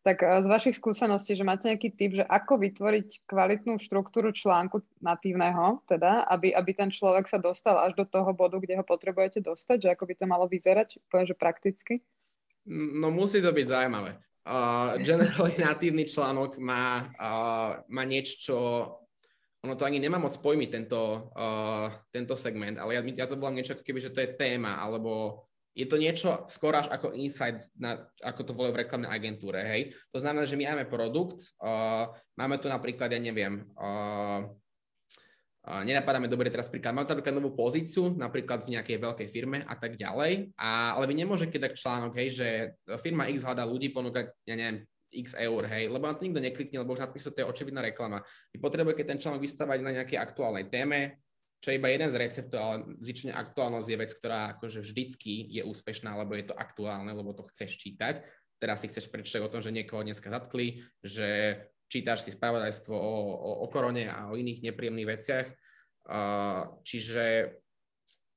tak eh, z vašich skúseností, že máte nejaký tip, že ako vytvoriť kvalitnú štruktúru článku natívneho, teda, aby, aby ten človek sa dostal až do toho bodu, kde ho potrebujete dostať, že ako by to malo vyzerať, poviem, že prakticky? No musí to byť zaujímavé. Uh, generally [laughs] natívny článok má, uh, má niečo, čo ono to ani nemá moc pojmiť tento, uh, tento segment, ale ja, ja to volám niečo, keby, že to je téma, alebo je to niečo skôr až ako insight, na, ako to volajú v reklamnej agentúre, hej. To znamená, že my máme produkt, uh, máme tu napríklad, ja neviem, uh, uh, nenapadáme dobre teraz príklad, máme napríklad novú pozíciu, napríklad v nejakej veľkej firme a tak ďalej, a, ale vy nemôžete dať článok, hej, že firma X hľadá ľudí, ponúka, ja neviem, x eur, hej, lebo na to nikto neklikne, lebo už napísal, to je očividná reklama. Vy potrebujete ten článok vystavať na nejakej aktuálnej téme, čo je iba jeden z receptov, ale zvyčne aktuálnosť je vec, ktorá akože vždycky je úspešná, lebo je to aktuálne, lebo to chceš čítať. Teraz si chceš prečítať o tom, že niekoho dneska zatkli, že čítaš si spravodajstvo o, o, o korone a o iných nepríjemných veciach. Uh, čiže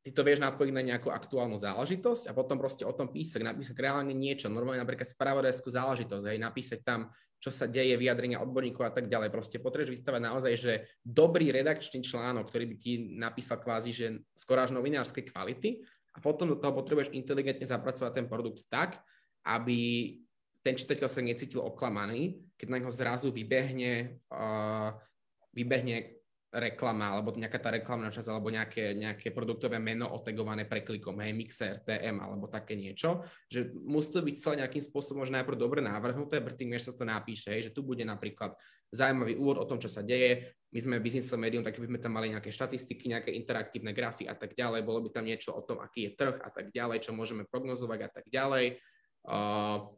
ty to vieš napojiť na nejakú aktuálnu záležitosť a potom proste o tom písať, napísať reálne niečo, normálne napríklad spravodajskú záležitosť, hej, napísať tam, čo sa deje, vyjadrenia odborníkov a tak ďalej. Proste potrebuješ vystavať naozaj, že dobrý redakčný článok, ktorý by ti napísal kvázi, že skoro až novinárskej kvality a potom do toho potrebuješ inteligentne zapracovať ten produkt tak, aby ten čitateľ sa necítil oklamaný, keď na neho zrazu vybehne, uh, vybehne reklama, alebo nejaká tá reklamná časť, alebo nejaké, nejaké produktové meno otegované preklikom, hej, Mixer, TM, alebo také niečo, že musí to byť celé nejakým spôsobom možno najprv dobre navrhnuté, predtým, než sa to napíše, hej, že tu bude napríklad zaujímavý úvod o tom, čo sa deje, my sme biznisové médium, tak by sme tam mali nejaké štatistiky, nejaké interaktívne grafy a tak ďalej, bolo by tam niečo o tom, aký je trh a tak ďalej, čo môžeme prognozovať a tak ďalej. Uh,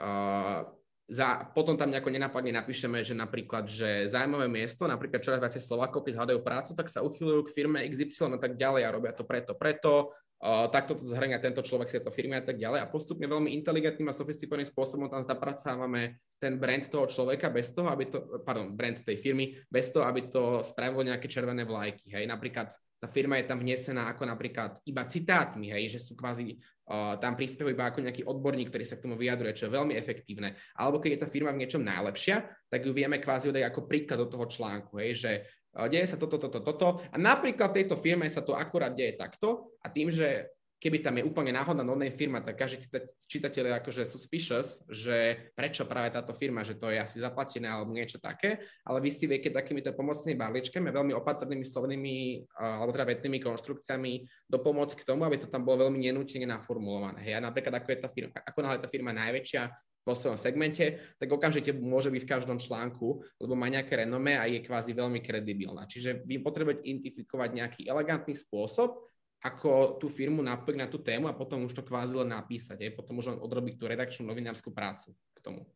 uh, za, potom tam nejako nenapadne napíšeme, že napríklad, že zaujímavé miesto, napríklad čoraz viacej Slovákov, keď hľadajú prácu, tak sa uchylujú k firme XY a tak ďalej a robia to preto, preto, uh, takto to zhrňa tento človek z tejto firmy a tak ďalej. A postupne veľmi inteligentným a sofistikovaným spôsobom tam zapracávame ten brand toho človeka bez toho, aby to, pardon, brand tej firmy, bez toho, aby to spravilo nejaké červené vlajky, hej, napríklad tá firma je tam vnesená ako napríklad iba citátmi, hej, že sú kvázi tam príspevujú iba ako nejaký odborník, ktorý sa k tomu vyjadruje, čo je veľmi efektívne. Alebo keď je tá firma v niečom najlepšia, tak ju vieme kvázi dať ako príklad do toho článku, hej, že deje sa toto, toto, toto a napríklad v tejto firme sa to akurát deje takto a tým, že keby tam je úplne náhodná no firma, tak každý čitateľ je akože suspicious, že prečo práve táto firma, že to je asi zaplatené alebo niečo také, ale vy si viete takýmito pomocnými balíčkami, veľmi opatrnými slovnými alebo teda vetnými konštrukciami dopomôcť k tomu, aby to tam bolo veľmi nenútene naformulované. Hej, a napríklad ako je tá firma, ako náhle tá firma najväčšia vo svojom segmente, tak okamžite môže byť v každom článku, lebo má nejaké renome a je kvázi veľmi kredibilná. Čiže vy potrebujete identifikovať nejaký elegantný spôsob, ako tú firmu napojiť na tú tému a potom už to kvázi len napísať, aj potom už len odrobiť tú redakčnú novinárskú prácu k tomu.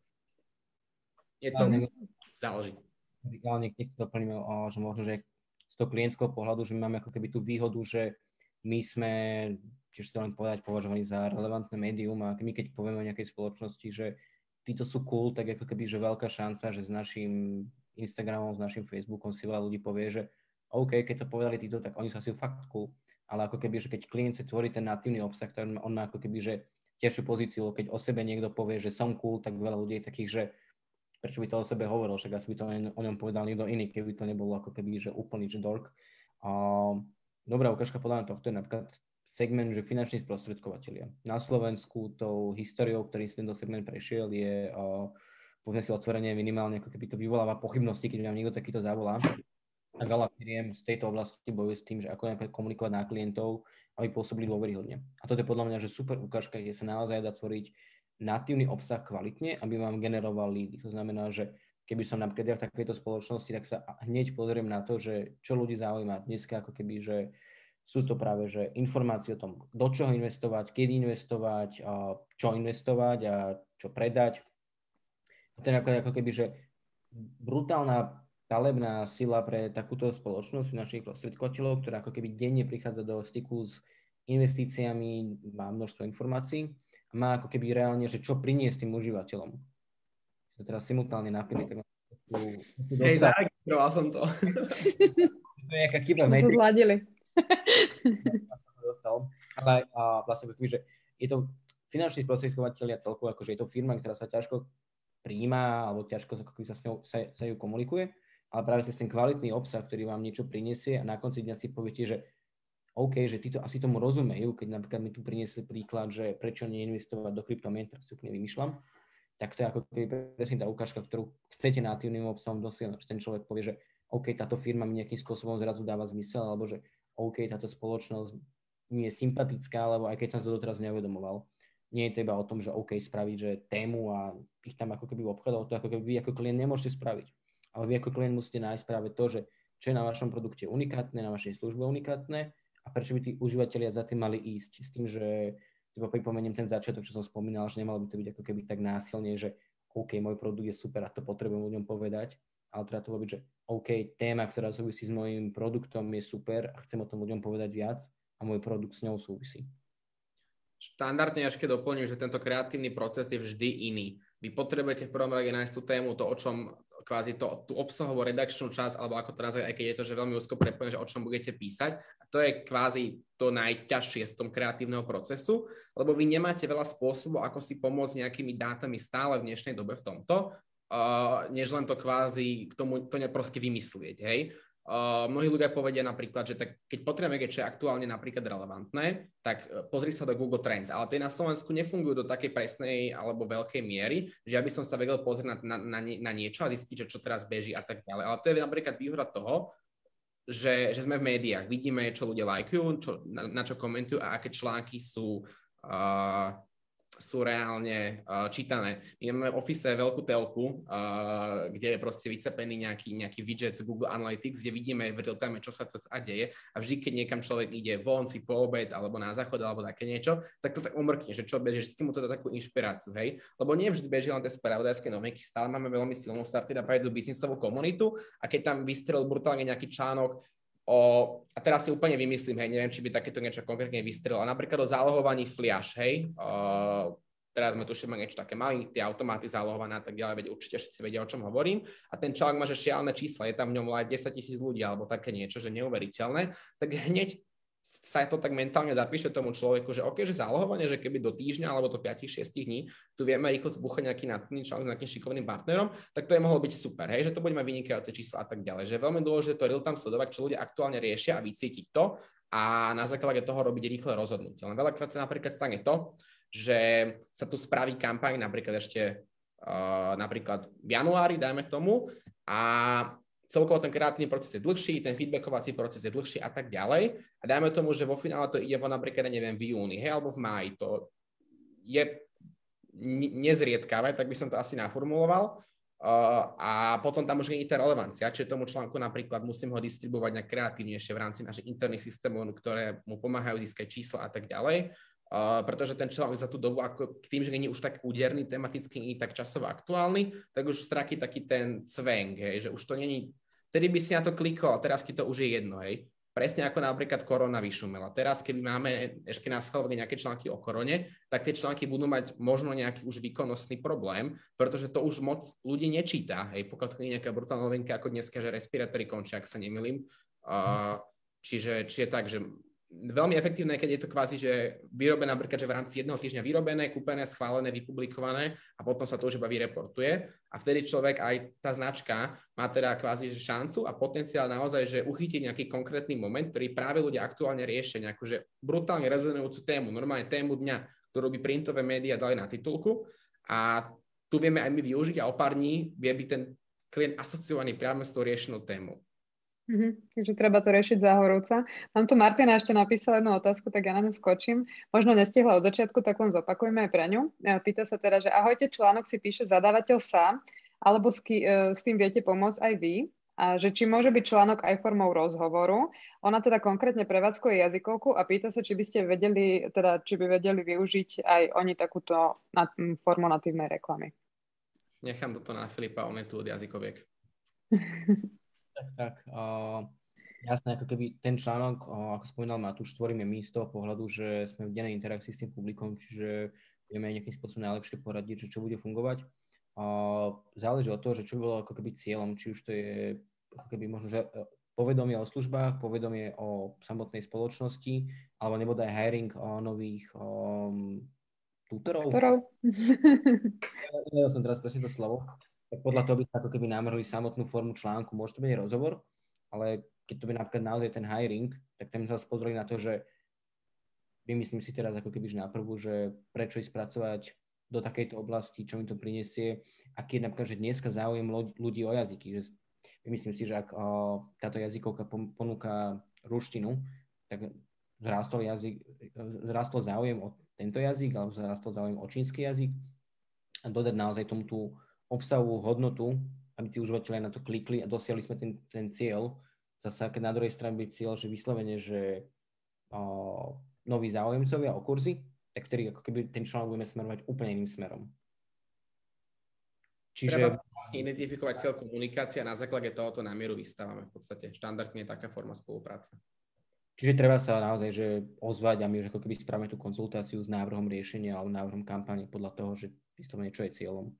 Je to, ja, záleží. Ale niekde doplníme, že možno, že z toho klientského pohľadu, že my máme ako keby tú výhodu, že my sme, tiež to len povedať, považovaní za relevantné médium a my keď povieme o nejakej spoločnosti, že títo sú cool, tak ako keby, že veľká šanca, že s našim Instagramom, s našim Facebookom si veľa ľudí povie, že OK, keď to povedali títo, tak oni sú asi fakt cool ale ako keby, že keď klient si tvorí ten natívny obsah, tak on má ako keby, že tiežšiu pozíciu, keď o sebe niekto povie, že som cool, tak veľa ľudí je takých, že prečo by to o sebe hovoril, však asi by to o ňom povedal niekto iný, keby to nebolo ako keby, že úplný že dork. A, dobrá ukážka podľa mňa tohto je napríklad segment, že finanční sprostredkovateľia. Na Slovensku tou históriou, ktorý si tento segment prešiel, je, povedzme si otvorenie minimálne, ako keby to vyvoláva pochybnosti, keď vám niekto takýto zavolá a veľa firiem z tejto oblasti bojuje s tým, že ako napríklad komunikovať na klientov, aby pôsobili dôveryhodne. A toto je podľa mňa, že super ukážka, kde sa naozaj dá tvoriť natívny obsah kvalitne, aby vám generoval lídy. To znamená, že keby som napríklad ja v takejto spoločnosti, tak sa hneď pozriem na to, že čo ľudí zaujíma dneska, ako keby, že sú to práve že informácie o tom, do čoho investovať, kedy investovať, čo investovať a čo predať. A to je ako keby, že brutálna palebná sila pre takúto spoločnosť finančných prostredkovateľov, ktorá ako keby denne prichádza do styku s investíciami, má množstvo informácií a má ako keby reálne, že čo priniesť tým užívateľom. Sa teraz simultálne napili, tak Hej, zaregistroval som to. [laughs] to je nejaká chyba. Sme sa zladili. [laughs] Ale a vlastne že je to finančný sprostredkovateľ a celkovo akože je to firma, ktorá sa ťažko príjma alebo ťažko sa, sa, s ňou, sa, sa ju komunikuje, ale práve cez ten kvalitný obsah, ktorý vám niečo prinesie a na konci dňa si poviete, že OK, že títo asi tomu rozumejú, keď napríklad mi tu priniesli príklad, že prečo neinvestovať do kryptomien, teraz si úplne vymýšľam, tak to je ako keby presne tá ukážka, ktorú chcete natívnym obsahom dosiahnuť, ten človek povie, že OK, táto firma mi nejakým spôsobom zrazu dáva zmysel, alebo že OK, táto spoločnosť mi je sympatická, lebo aj keď som to doteraz neuvedomoval, nie je to iba o tom, že OK, spraviť že tému a ich tam ako keby obchodov, to ako keby vy ako klient nemôžete spraviť. Ale vy ako klient musíte nájsť práve to, že čo je na vašom produkte unikátne, na vašej službe unikátne a prečo by tí užívateľia za tým mali ísť. S tým, že iba pripomeniem ten začiatok, čo som spomínal, že nemalo by to byť ako keby tak násilne, že OK, môj produkt je super a to potrebujem ľuďom povedať, ale treba to robiť, že OK, téma, ktorá súvisí s mojím produktom je super a chcem o tom ľuďom povedať viac a môj produkt s ňou súvisí. Štandardne keď doplním, že tento kreatívny proces je vždy iný. Vy potrebujete v prvom rade nájsť tú tému, to, o čom kvázi to, tú obsahovú redakčnú časť, alebo ako to nazvať, aj keď je to, že veľmi úzko prepojené, že o čom budete písať. A to je kvázi to najťažšie z tom kreatívneho procesu, lebo vy nemáte veľa spôsobov, ako si pomôcť nejakými dátami stále v dnešnej dobe v tomto uh, než len to kvázi k tomu to neproste vymyslieť, hej. Uh, mnohí ľudia povedia napríklad, že tak, keď potrebujeme vedieť, čo je aktuálne napríklad relevantné, tak uh, pozri sa do Google Trends, ale tie na Slovensku nefungujú do takej presnej alebo veľkej miery, že ja by som sa vedel pozrieť na, na, na, na niečo a zistiť, čo, čo teraz beží a tak ďalej. Ale to je napríklad výhoda toho, že, že sme v médiách, vidíme, čo ľudia lajkujú, čo, na, na čo komentujú a aké články sú uh, sú reálne uh, čítané. My máme v Office veľkú telku, uh, kde je proste vycepený nejaký, nejaký widget z Google Analytics, kde vidíme v real čo sa a deje a vždy, keď niekam človek ide von si po obed alebo na záchod alebo také niečo, tak to tak umrkne, že čo beží, vždy mu to dá takú inšpiráciu, hej? Lebo nie vždy beží len tie spravodajské novinky, stále máme veľmi silnú starty na predu biznisovú komunitu a keď tam vystrel brutálne nejaký článok, o, a teraz si úplne vymyslím, hej, neviem, či by takéto niečo konkrétne vystrelilo, napríklad o zálohovaní fliaš, hej, o, teraz sme tušíme niečo také mali, tie automaty zálohované a tak ďalej, veď určite všetci vedia, o čom hovorím. A ten článok má že šialené čísla, je tam v ňom aj 10 tisíc ľudí alebo také niečo, že neuveriteľné, tak hneď sa to tak mentálne zapíše tomu človeku, že OK, že zálohovanie, že keby do týždňa alebo do 5-6 dní tu vieme rýchlo zbuchať nejaký natný článok s nejakým šikovným partnerom, tak to je mohlo byť super, hej, že to bude mať vynikajúce čísla a tak ďalej. Že je veľmi dôležité to real time sledovať, čo ľudia aktuálne riešia a vycítiť to a na základe toho robiť rýchle rozhodnutie. Len veľakrát sa napríklad stane to, že sa tu spraví kampaň napríklad ešte uh, napríklad v januári, dajme tomu, a celkovo ten kreatívny proces je dlhší, ten feedbackovací proces je dlhší a tak ďalej. A dajme tomu, že vo finále to ide vo napríklad, neviem, v júni, hej, alebo v máji. To je nezriedkavé, tak by som to asi naformuloval. Uh, a potom tam už nie je tá relevancia, čiže tomu článku napríklad musím ho distribuovať nejak kreatívnejšie v rámci našich interných systémov, ktoré mu pomáhajú získať čísla a tak ďalej. Uh, pretože ten článok za tú dobu, ako k tým, že nie je už tak úderný, tematicky nie je tak časovo aktuálny, tak už stratí taký ten cvenk, hej, že už to není vtedy by si na to klikol, teraz ti to už je jedno, hej. Presne ako napríklad korona vyšumela. Teraz, keby máme ešte nás schváľovali nejaké články o korone, tak tie články budú mať možno nejaký už výkonnostný problém, pretože to už moc ľudí nečíta. Hej, pokiaľ to je nejaká brutálna novinka ako dneska, že respirátory končia, ak sa nemilím. Uh, čiže, čiže tak, že veľmi efektívne, keď je to kvázi, že vyrobené napríklad, že v rámci jedného týždňa vyrobené, kúpené, schválené, vypublikované a potom sa to už iba vyreportuje a vtedy človek aj tá značka má teda kvázi že šancu a potenciál naozaj, že uchytiť nejaký konkrétny moment, ktorý práve ľudia aktuálne riešia, nejakú že brutálne rezonujúcu tému, normálne tému dňa, ktorú by printové médiá dali na titulku a tu vieme aj my využiť a o pár dní vie byť ten klient asociovaný priamo s tou riešenou tému. Mm-hmm. Takže treba to riešiť za horúca. Mám tu Martina ešte napísala jednu otázku, tak ja na ňu skočím. Možno nestihla od začiatku, tak len zopakujeme aj pre ňu. Pýta sa teda, že ahojte, článok si píše zadávateľ sám alebo s, ký, s tým viete pomôcť aj vy a že či môže byť článok aj formou rozhovoru. Ona teda konkrétne prevádzkuje jazykovku a pýta sa, či by ste vedeli, teda či by vedeli využiť aj oni takúto formu natívnej reklamy. Nechám toto na Filipa, on je tu od jazykoviek. [laughs] tak, tak. Uh, jasné, ako keby ten článok, uh, ako spomínal Matúš, tvoríme my z toho pohľadu, že sme v dennej interakcii s tým publikom, čiže vieme nejakým spôsobom najlepšie poradiť, že čo bude fungovať. A záleží od toho, že čo bolo ako keby cieľom, či už to je ako keby možno, že e, povedomie o službách, povedomie o samotnej spoločnosti, alebo nebude aj hiring o nových um, tutorov. Tutorov. ja som teraz presne to slovo. Tak podľa toho by sa ako keby námrhli samotnú formu článku. Môže to byť rozhovor, ale keď to by napríklad naozaj ten hiring, tak tam sa pozreli na to, že vymyslím si teraz ako keby na prvú, že prečo ísť pracovať do takejto oblasti, čo mi to prinesie, aký je napríklad, že dneska záujem ľudí o jazyky. Že myslím si, že ak o, táto jazykovka ponúka ruštinu, tak zrástol, jazyk, zrástol záujem o tento jazyk, alebo zrástol záujem o čínsky jazyk a dodať naozaj tomu tú obsahovú hodnotu, aby tí užívateľe na to klikli a dosiahli sme ten, ten cieľ. Zase, keď na druhej strane byť cieľ, že vyslovene, že o, noví záujemcovia o kurzy, tak vtedy ako keby ten článok budeme smerovať úplne iným smerom. Čiže... Treba vlastne identifikovať cieľ komunikácia a na základe tohoto námieru vystávame v podstate. Štandardne je taká forma spolupráce. Čiže treba sa naozaj že ozvať a my už ako keby spravíme tú konzultáciu s návrhom riešenia alebo návrhom kampane podľa toho, že vyslovene čo je cieľom.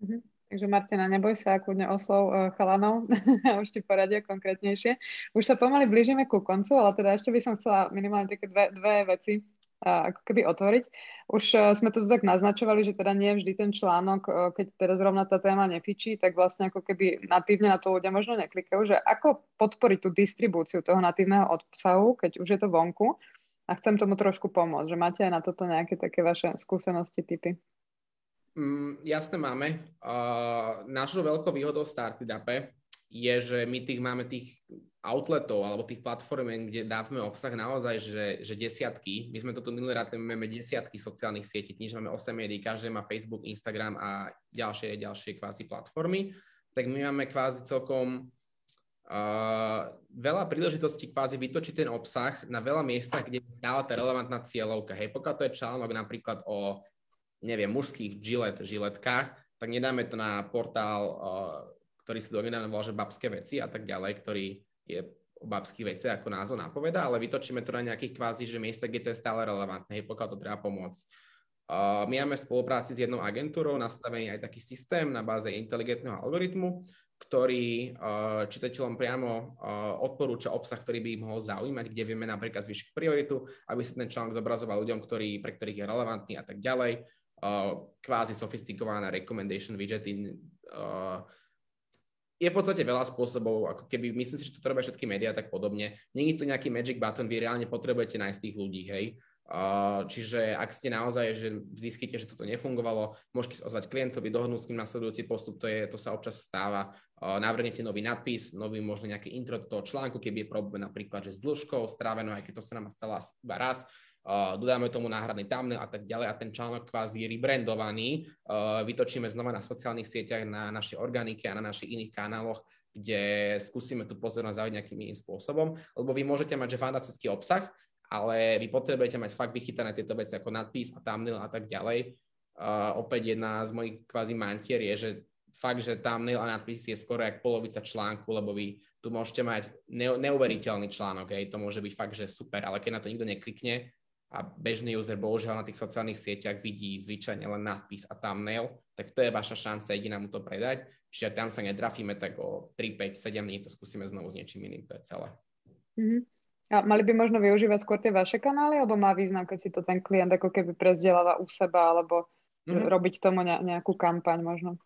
Mm-hmm. Takže Martina, neboj sa, kľudne oslov uh, chalanov [laughs] už ti poradia konkrétnejšie. Už sa pomaly blížime ku koncu, ale teda ešte by som chcela minimálne také dve, dve veci ako keby otvoriť. Už e, sme to tu tak naznačovali, že teda nie vždy ten článok, keď teda zrovna tá téma nefičí, tak vlastne ako keby natívne na to ľudia možno neklikajú, že ako podporiť tú distribúciu toho natívneho obsahu, keď už je to vonku. A chcem tomu trošku pomôcť, že máte aj na toto nejaké také vaše skúsenosti, typy. Mm, jasné máme. Uh, našou veľkou výhodou Startudape je, že my tých máme tých outletov alebo tých platform, kde dávame obsah naozaj, že, že desiatky. My sme toto minulý rád máme desiatky sociálnych sietí, tým, že máme 8 médií, každý má Facebook, Instagram a ďalšie, ďalšie kvázi platformy, tak my máme kvázi celkom uh, veľa príležitostí kvázi vytočiť ten obsah na veľa miestach, kde je stále tá relevantná cieľovka. Hej, pokiaľ to je článok napríklad o, neviem, mužských žilet, žiletkách, tak nedáme to na portál, uh, ktorý si donedávno volá, že babské veci a tak ďalej, ktorý je o babských veciach, ako názov napoveda, ale vytočíme to na nejakých kvázi, že miesta, kde to je stále relevantné, pokiaľ to treba pomôcť. Uh, my máme spolupráci s jednou agentúrou nastavený aj taký systém na báze inteligentného algoritmu, ktorý uh, čitateľom priamo odporúča obsah, ktorý by ich mohol zaujímať, kde vieme napríklad zvýšiť prioritu, aby sa ten článok zobrazoval ľuďom, ktorí, pre ktorých je relevantný a tak ďalej. Kvázi sofistikované recommendation widgety, je v podstate veľa spôsobov, ako keby, myslím si, že to robia všetky médiá tak podobne. Není to nejaký magic button, vy reálne potrebujete nájsť tých ľudí, hej. Uh, čiže ak ste naozaj, že zistíte, že toto nefungovalo, môžete ozvať klientovi, dohodnúť s ním nasledujúci postup, to, je, to sa občas stáva. Uh, navrhnete nový nadpis, nový možno nejaké intro do toho článku, keby je problém napríklad, že s dĺžkou, strávenou, aj keď to sa nám stalo iba raz, dodáme tomu náhradný thumbnail a tak ďalej. A ten článok kvázi rebrandovaný. Uh, vytočíme znova na sociálnych sieťach, na našej organike a na našich iných kanáloch, kde skúsime tú pozornosť zaujať nejakým iným spôsobom, lebo vy môžete mať že fantastický obsah, ale vy potrebujete mať fakt vychytané tieto veci ako nadpis a thumbnail a tak ďalej. Uh, opäť jedna z mojich kvázi mantier je, že fakt, že thumbnail a nadpis je skoro jak polovica článku, lebo vy tu môžete mať ne- neuveriteľný článok, hej, to môže byť fakt, že super, ale keď na to nikto neklikne a bežný user bohužiaľ na tých sociálnych sieťach vidí zvyčajne len nadpis a thumbnail, tak to je vaša šanca jediná mu to predať. Čiže tam sa netrafíme, tak o 3, 5, 7 dní to skúsime znovu s niečím iným, to je celé. Mm-hmm. A mali by možno využívať skôr tie vaše kanály, alebo má význam, keď si to ten klient ako keby prezdieláva u seba, alebo mm-hmm. robiť tomu nejakú kampaň možno?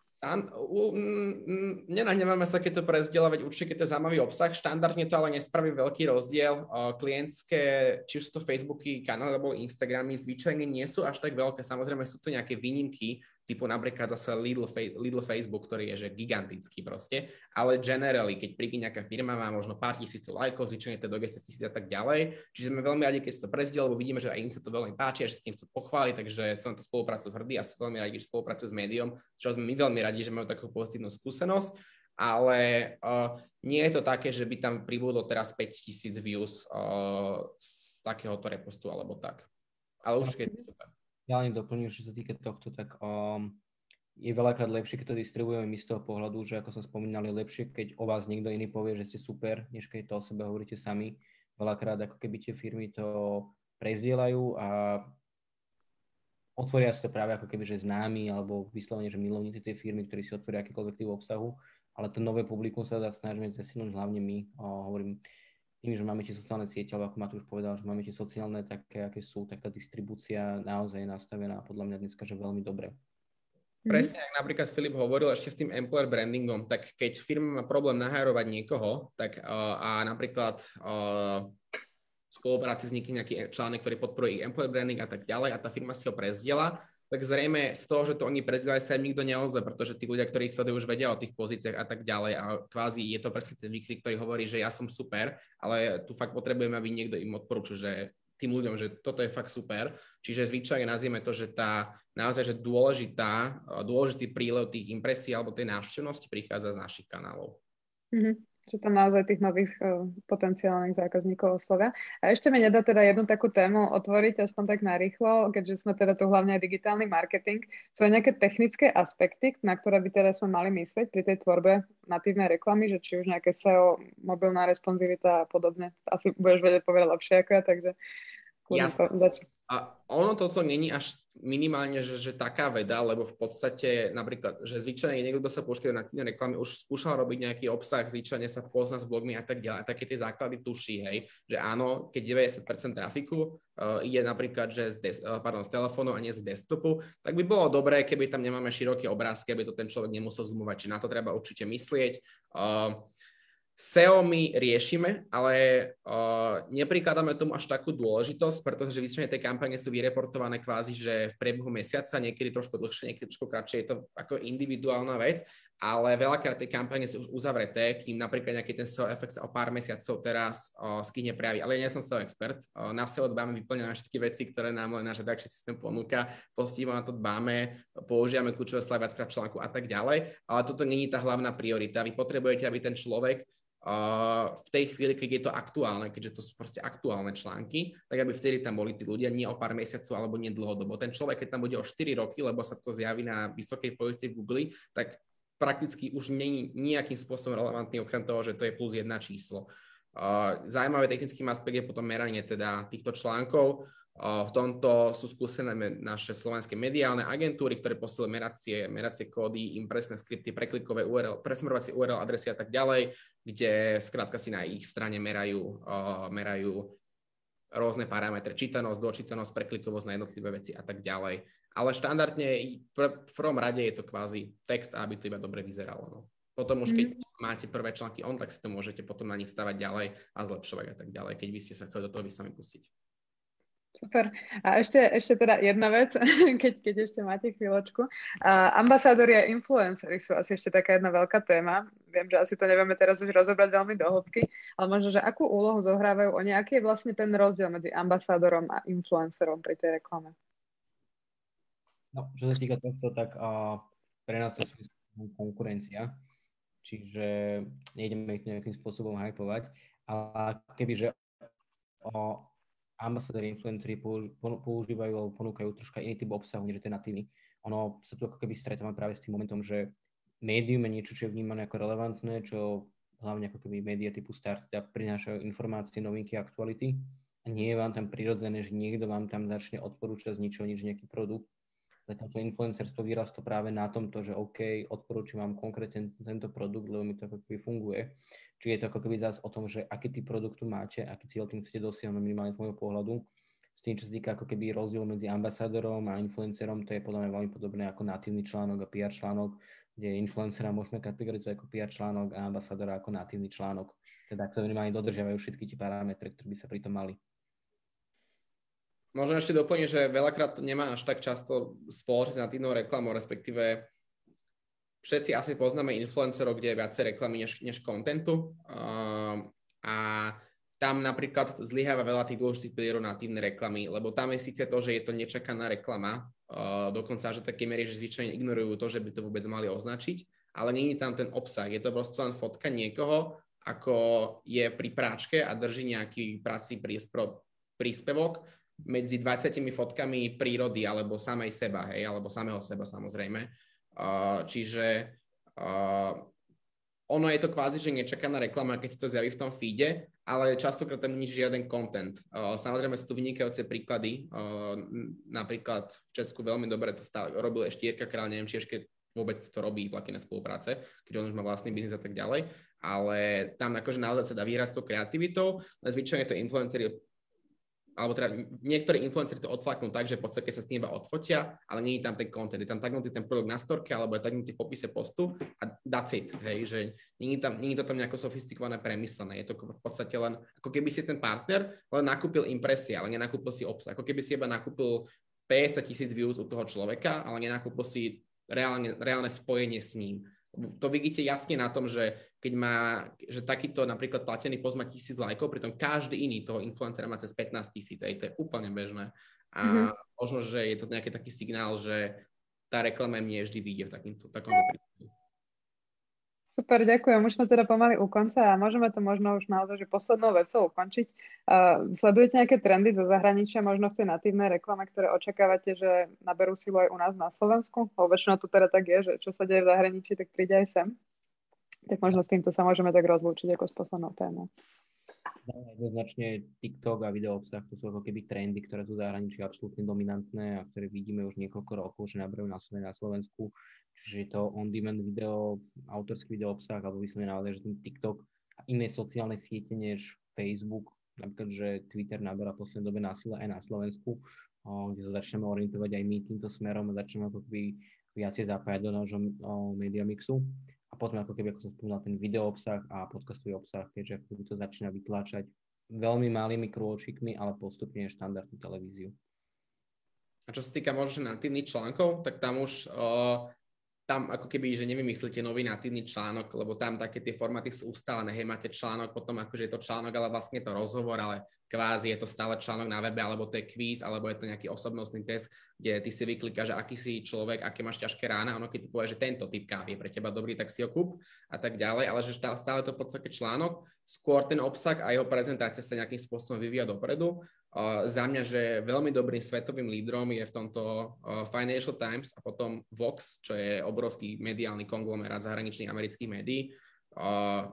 Nenahnevame sa, keď to prezdieľa, veď určite, keď to je zaujímavý obsah. Štandardne to ale nespraví veľký rozdiel. Klientské, či už sú to Facebooky, kanály alebo Instagramy, zvyčajne nie sú až tak veľké. Samozrejme sú to nejaké výnimky, typu napríklad zase Lidl, Lidl Facebook, ktorý je že gigantický proste, ale generally, keď príde nejaká firma, má možno pár tisícov lajkov, zvyčajne to do 10 tisíc a tak ďalej. Čiže sme veľmi radi, keď sa to prezdiel, lebo vidíme, že aj im sa to veľmi páči a že s tým chcú pochváliť, takže som na to spoluprácu hrdý a som veľmi radi, že spolupracujú s médiom, čo sme my veľmi radi, že majú takú pozitívnu skúsenosť ale uh, nie je to také, že by tam pribudlo teraz 5000 views uh, z takéhoto repostu alebo tak. Ale určite je to super. Ja len doplním, čo sa týka tohto, tak um, je veľakrát lepšie, keď to distribuujeme my z toho pohľadu, že ako som spomínal, je lepšie, keď o vás niekto iný povie, že ste super, než keď to o sebe hovoríte sami. Veľakrát ako keby tie firmy to prezdielajú a otvoria si to práve ako keby, že známi alebo vyslovene, že milovníci tej firmy, ktorí si otvoria akýkoľvek typ obsahu, ale to nové publikum sa dá snažíme zesinúť hlavne my. O, hovorím, tým, že máme tie sociálne siete, alebo ako Matúš povedal, že máme tie sociálne také, aké sú, tak tá distribúcia naozaj je nastavená podľa mňa dneska, že veľmi dobre. Mhm. Presne, ak napríklad Filip hovoril ešte s tým employer brandingom, tak keď firma má problém nahajrovať niekoho, tak uh, a napríklad uh, v spolupráci vznikne nejaký článek, ktorý podporuje ich employer branding a tak ďalej a tá firma si ho prezdiela, tak zrejme z toho, že to oni prezdielajú, sa im nikto neozve, pretože tí ľudia, ktorí ich sledujú, už vedia o tých pozíciách a tak ďalej a kvázi je to presne ten výkrik, ktorý hovorí, že ja som super, ale tu fakt potrebujeme, aby niekto im odporúčil, že tým ľuďom, že toto je fakt super. Čiže zvyčajne nazvieme to, že tá naozaj že dôležitá, dôležitý prílev tých impresí alebo tej návštevnosti prichádza z našich kanálov. Mm-hmm že tam naozaj tých nových uh, potenciálnych zákazníkov oslovia. A ešte mi nedá teda jednu takú tému otvoriť, aspoň tak narýchlo, keďže sme teda tu hlavne aj digitálny marketing. Sú aj nejaké technické aspekty, na ktoré by teda sme mali myslieť pri tej tvorbe natívnej reklamy, že či už nejaké SEO, mobilná responsivita a podobne. Asi budeš vedieť povedať lepšie ako ja, takže Jasne. A ono toto není až minimálne, že, že taká veda, lebo v podstate napríklad, že zvyčajne niekto, kto sa púšťa na tie reklamy, už skúšal robiť nejaký obsah, zvyčajne sa pozná s blogmi a tak ďalej. A také tie základy tuší, hej, že áno, keď 90% trafiku uh, ide napríklad, že z, des, uh, pardon, z telefónu a nie z desktopu, tak by bolo dobré, keby tam nemáme široké obrázky, aby to ten človek nemusel zoomovať, či na to treba určite myslieť. Uh, SEO my riešime, ale uh, neprikladáme tomu až takú dôležitosť, pretože zvyčajne tie kampane sú vyreportované kvázi, že v priebehu mesiaca, niekedy trošku dlhšie, niekedy trošku kratšie, je to ako individuálna vec, ale veľakrát tie kampane sú už uzavreté, kým napríklad nejaký ten SEO efekt sa o pár mesiacov teraz uh, skyhne prejaví. Ale ja nie som SEO expert, uh, na SEO dbáme, vyplňame všetky veci, ktoré nám len náš redakčný systém ponúka, postivo na to dbáme, používame kľúčové viackrát článku a tak ďalej, ale toto není tá hlavná priorita. Vy potrebujete, aby ten človek v tej chvíli, keď je to aktuálne, keďže to sú proste aktuálne články, tak aby vtedy tam boli tí ľudia nie o pár mesiacov alebo nie dlhodobo. Ten človek, keď tam bude o 4 roky, lebo sa to zjaví na vysokej pozícii v Google, tak prakticky už je nejakým spôsobom relevantný, okrem toho, že to je plus jedna číslo. Zaujímavé technickým aspekt je potom meranie teda týchto článkov. V tomto sú skúsené naše slovenské mediálne agentúry, ktoré posielajú meracie, meracie kódy, impresné skripty, preklikové URL, presmerovacie URL adresy a tak ďalej, kde skrátka si na ich strane merajú, merajú rôzne parametre, čítanosť, dočítanosť, preklikovosť na jednotlivé veci a tak ďalej. Ale štandardne v prvom rade je to kvázi text, aby to iba dobre vyzeralo. No. Potom už keď mm. máte prvé články on, tak si to môžete potom na nich stavať ďalej a zlepšovať a tak ďalej, keď by ste sa chceli do toho vy sami pustiť. Super. A ešte, ešte teda jedna vec, [laughs] keď, keď ešte máte chvíľočku. Uh, ambasádori a influencery sú asi ešte taká jedna veľká téma. Viem, že asi to nevieme teraz už rozobrať veľmi do ale možno, že akú úlohu zohrávajú oni, aký je vlastne ten rozdiel medzi ambasádorom a influencerom pri tej reklame? No, čo sa týka tohto, tak uh, pre nás to sú konkurencia, čiže nejdeme ich nejakým spôsobom hypovať, ale kebyže uh, ambasadori, influenceri používajú alebo ponúkajú troška iný typ obsahu, než je ten natívny. Ono sa tu ako keby stretávame práve s tým momentom, že médium je niečo, čo je vnímané ako relevantné, čo hlavne ako keby médiá typu startup prinášajú informácie, novinky, aktuality a nie je vám tam prirodzené, že niekto vám tam začne odporúčať z ničoho nič nejaký produkt. Zatiaľ to influencerstvo vyrastlo práve na tomto, že OK, odporúčam vám konkrétne tento produkt, lebo mi to ako keby funguje. Či je to ako keby zás o tom, že aký typ produktu máte, aký cieľ tým chcete dosiahnuť minimálne z môjho pohľadu. S tým, čo sa týka ako keby rozdiel medzi ambasádorom a influencerom, to je podľa mňa veľmi podobné ako natívny článok a PR článok, kde influencera môžeme kategorizovať ako PR článok a ambasádora ako natívny článok. Teda ak sa minimálne dodržiavajú všetky tie parametre, ktoré by sa pri tom mali. Možno ešte doplním, že veľakrát to nemá až tak často spoločnosť s natívnou reklamou, respektíve všetci asi poznáme influencerov, kde je viacej reklamy než, než kontentu. Uh, a tam napríklad zlyháva veľa tých dôležitých pilierov natívnej reklamy, lebo tam je síce to, že je to nečakaná reklama, uh, dokonca že také miery, že zvyčajne ignorujú to, že by to vôbec mali označiť, ale není tam ten obsah. Je to proste len fotka niekoho, ako je pri práčke a drží nejaký prasý príspevok medzi 20 fotkami prírody alebo samej seba, hej, alebo samého seba samozrejme. Uh, čiže uh, ono je to kvázi, že nečakaná reklama, keď si to zjaví v tom feede, ale častokrát tam nie žiaden content. Uh, samozrejme sú tu vynikajúce príklady. Uh, napríklad v Česku veľmi dobre to stále robil ešte Jirka Král, neviem, či ešte vôbec to robí na spolupráce, keď on už má vlastný biznis a tak ďalej, ale tam akože naozaj sa dá výraz tou kreativitou, ale zvyčajne to influenceri alebo teda niektorí influenceri to odflaknú tak, že v podstate sa s tým iba odfotia, ale nie je tam ten content, je tam taknutý ten produkt na storke, alebo je taknutý v popise postu a that's it, hej, že nie je, tam, nie je to tam nejako sofistikované, premyslené, je to v podstate len, ako keby si ten partner len nakúpil impresie, ale nenakúpil si obsah, ako keby si iba nakúpil 50 tisíc views u toho človeka, ale nenakúpil si reálne, reálne spojenie s ním to vidíte jasne na tom, že keď má, že takýto napríklad platený post má tisíc lajkov, pritom každý iný toho influencera má cez 15 tisíc, to je úplne bežné. A mm-hmm. možno, že je to nejaký taký signál, že tá reklama nie vždy vyjde v takýmto, takomto prípade. Super, ďakujem. Už sme teda pomaly u konca a môžeme to možno už naozaj že poslednou vecou ukončiť. Uh, sledujete nejaké trendy zo zahraničia, možno v tej natívnej reklame, ktoré očakávate, že naberú silu aj u nás na Slovensku? Lebo väčšinou to teda tak je, že čo sa deje v zahraničí, tak príde aj sem. Tak možno s týmto sa môžeme tak rozlúčiť ako s poslednou témou. Jednoznačne TikTok a video obsah, to sú ako keby trendy, ktoré sú v zahraničí absolútne dominantné a ktoré vidíme už niekoľko rokov, že naberajú na, na Slovensku. Čiže to on-demand video, autorský video obsah, alebo vyslovene naozaj, že ten TikTok a iné sociálne siete než Facebook, napríklad, že Twitter naberá v poslednej dobe násilia aj na Slovensku, kde sa začneme orientovať aj my týmto smerom a začneme ako keby viacej zapájať do nášho media mixu a potom ako keby, ako som spomínal, ten video obsah a podcastový obsah, keďže ako to začína vytláčať veľmi malými krôčikmi, ale postupne štandardnú televíziu. A čo sa týka možno natívnych článkov, tak tam už uh, tam ako keby, že nevymyslíte nový natívny článok, lebo tam také tie formáty sú ustálené, hej, máte článok, potom akože je to článok, ale vlastne je to rozhovor, ale kvázi je to stále článok na webe, alebo to je quiz, alebo je to nejaký osobnostný test, kde ty si vyklika, že aký si človek, aké máš ťažké rána, ono keď ti povie, že tento typ kávy je pre teba dobrý, tak si ho kúp a tak ďalej, ale že stále to v podstate článok, skôr ten obsah a jeho prezentácia sa nejakým spôsobom vyvíja dopredu za mňa, že veľmi dobrým svetovým lídrom je v tomto Financial Times a potom Vox, čo je obrovský mediálny konglomerát zahraničných amerických médií.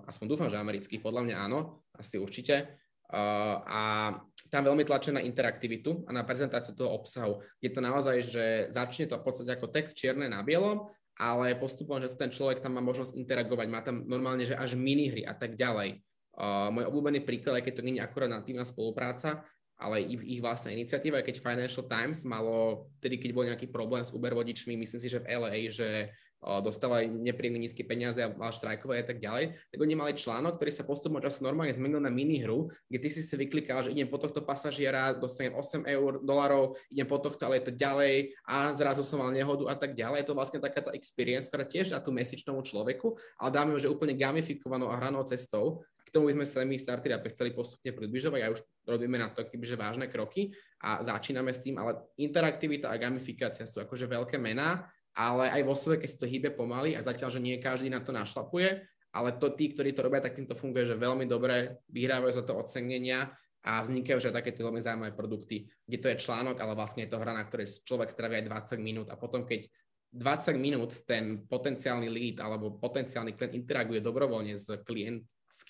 Aspoň dúfam, že amerických, podľa mňa áno, asi určite. A tam veľmi tlačia na interaktivitu a na prezentáciu toho obsahu. Je to naozaj, že začne to v podstate ako text čierne na bielom, ale postupom, že ten človek tam má možnosť interagovať, má tam normálne, že až minihry a tak ďalej. Uh, môj obľúbený príklad, aj keď to nie je akurát natívna spolupráca, ale ich, vlastná iniciatíva, keď Financial Times malo, tedy keď bol nejaký problém s Uber vodičmi, myslím si, že v LA, že dostávali nepríjemne nízke peniaze a mal štrajkovať a tak ďalej, tak oni mali článok, ktorý sa postupom času normálne zmenil na minihru, kde ty si si vyklikal, že idem po tohto pasažiera, dostanem 8 eur, dolarov, idem po tohto, ale je to ďalej a zrazu som mal nehodu a tak ďalej. Je to vlastne takáto experience, ktorá tiež dá tú message tomu človeku, ale dáme ju, že úplne gamifikovanou a hranou cestou. Tomu by sme sa my Starter chceli postupne približovať a už robíme na to že vážne kroky a začíname s tým, ale interaktivita a gamifikácia sú akože veľké mená ale aj vo svete, keď sa to hýbe pomaly a zatiaľ, že nie každý na to našlapuje, ale to tí, ktorí to robia, tak týmto funguje, že veľmi dobre vyhrávajú za to ocenenia a vznikajú že takéto veľmi zaujímavé produkty, kde to je článok, ale vlastne je to hra, na ktorej človek straví aj 20 minút a potom keď 20 minút ten potenciálny lead alebo potenciálny klient interaguje dobrovoľne s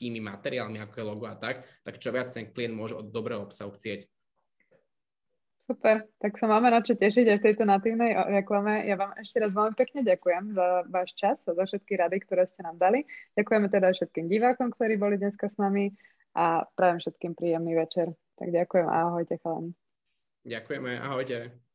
klientskými materiálmi, ako je logo a tak, tak čo viac ten klient môže od dobrého obsahu chcieť. Super, tak sa máme na čo tešiť aj v tejto natívnej reklame. Ja vám ešte raz veľmi pekne ďakujem za váš čas a za všetky rady, ktoré ste nám dali. Ďakujeme teda všetkým divákom, ktorí boli dneska s nami a prajem všetkým príjemný večer. Tak ďakujem a ahojte chalani. Ďakujeme, ahojte.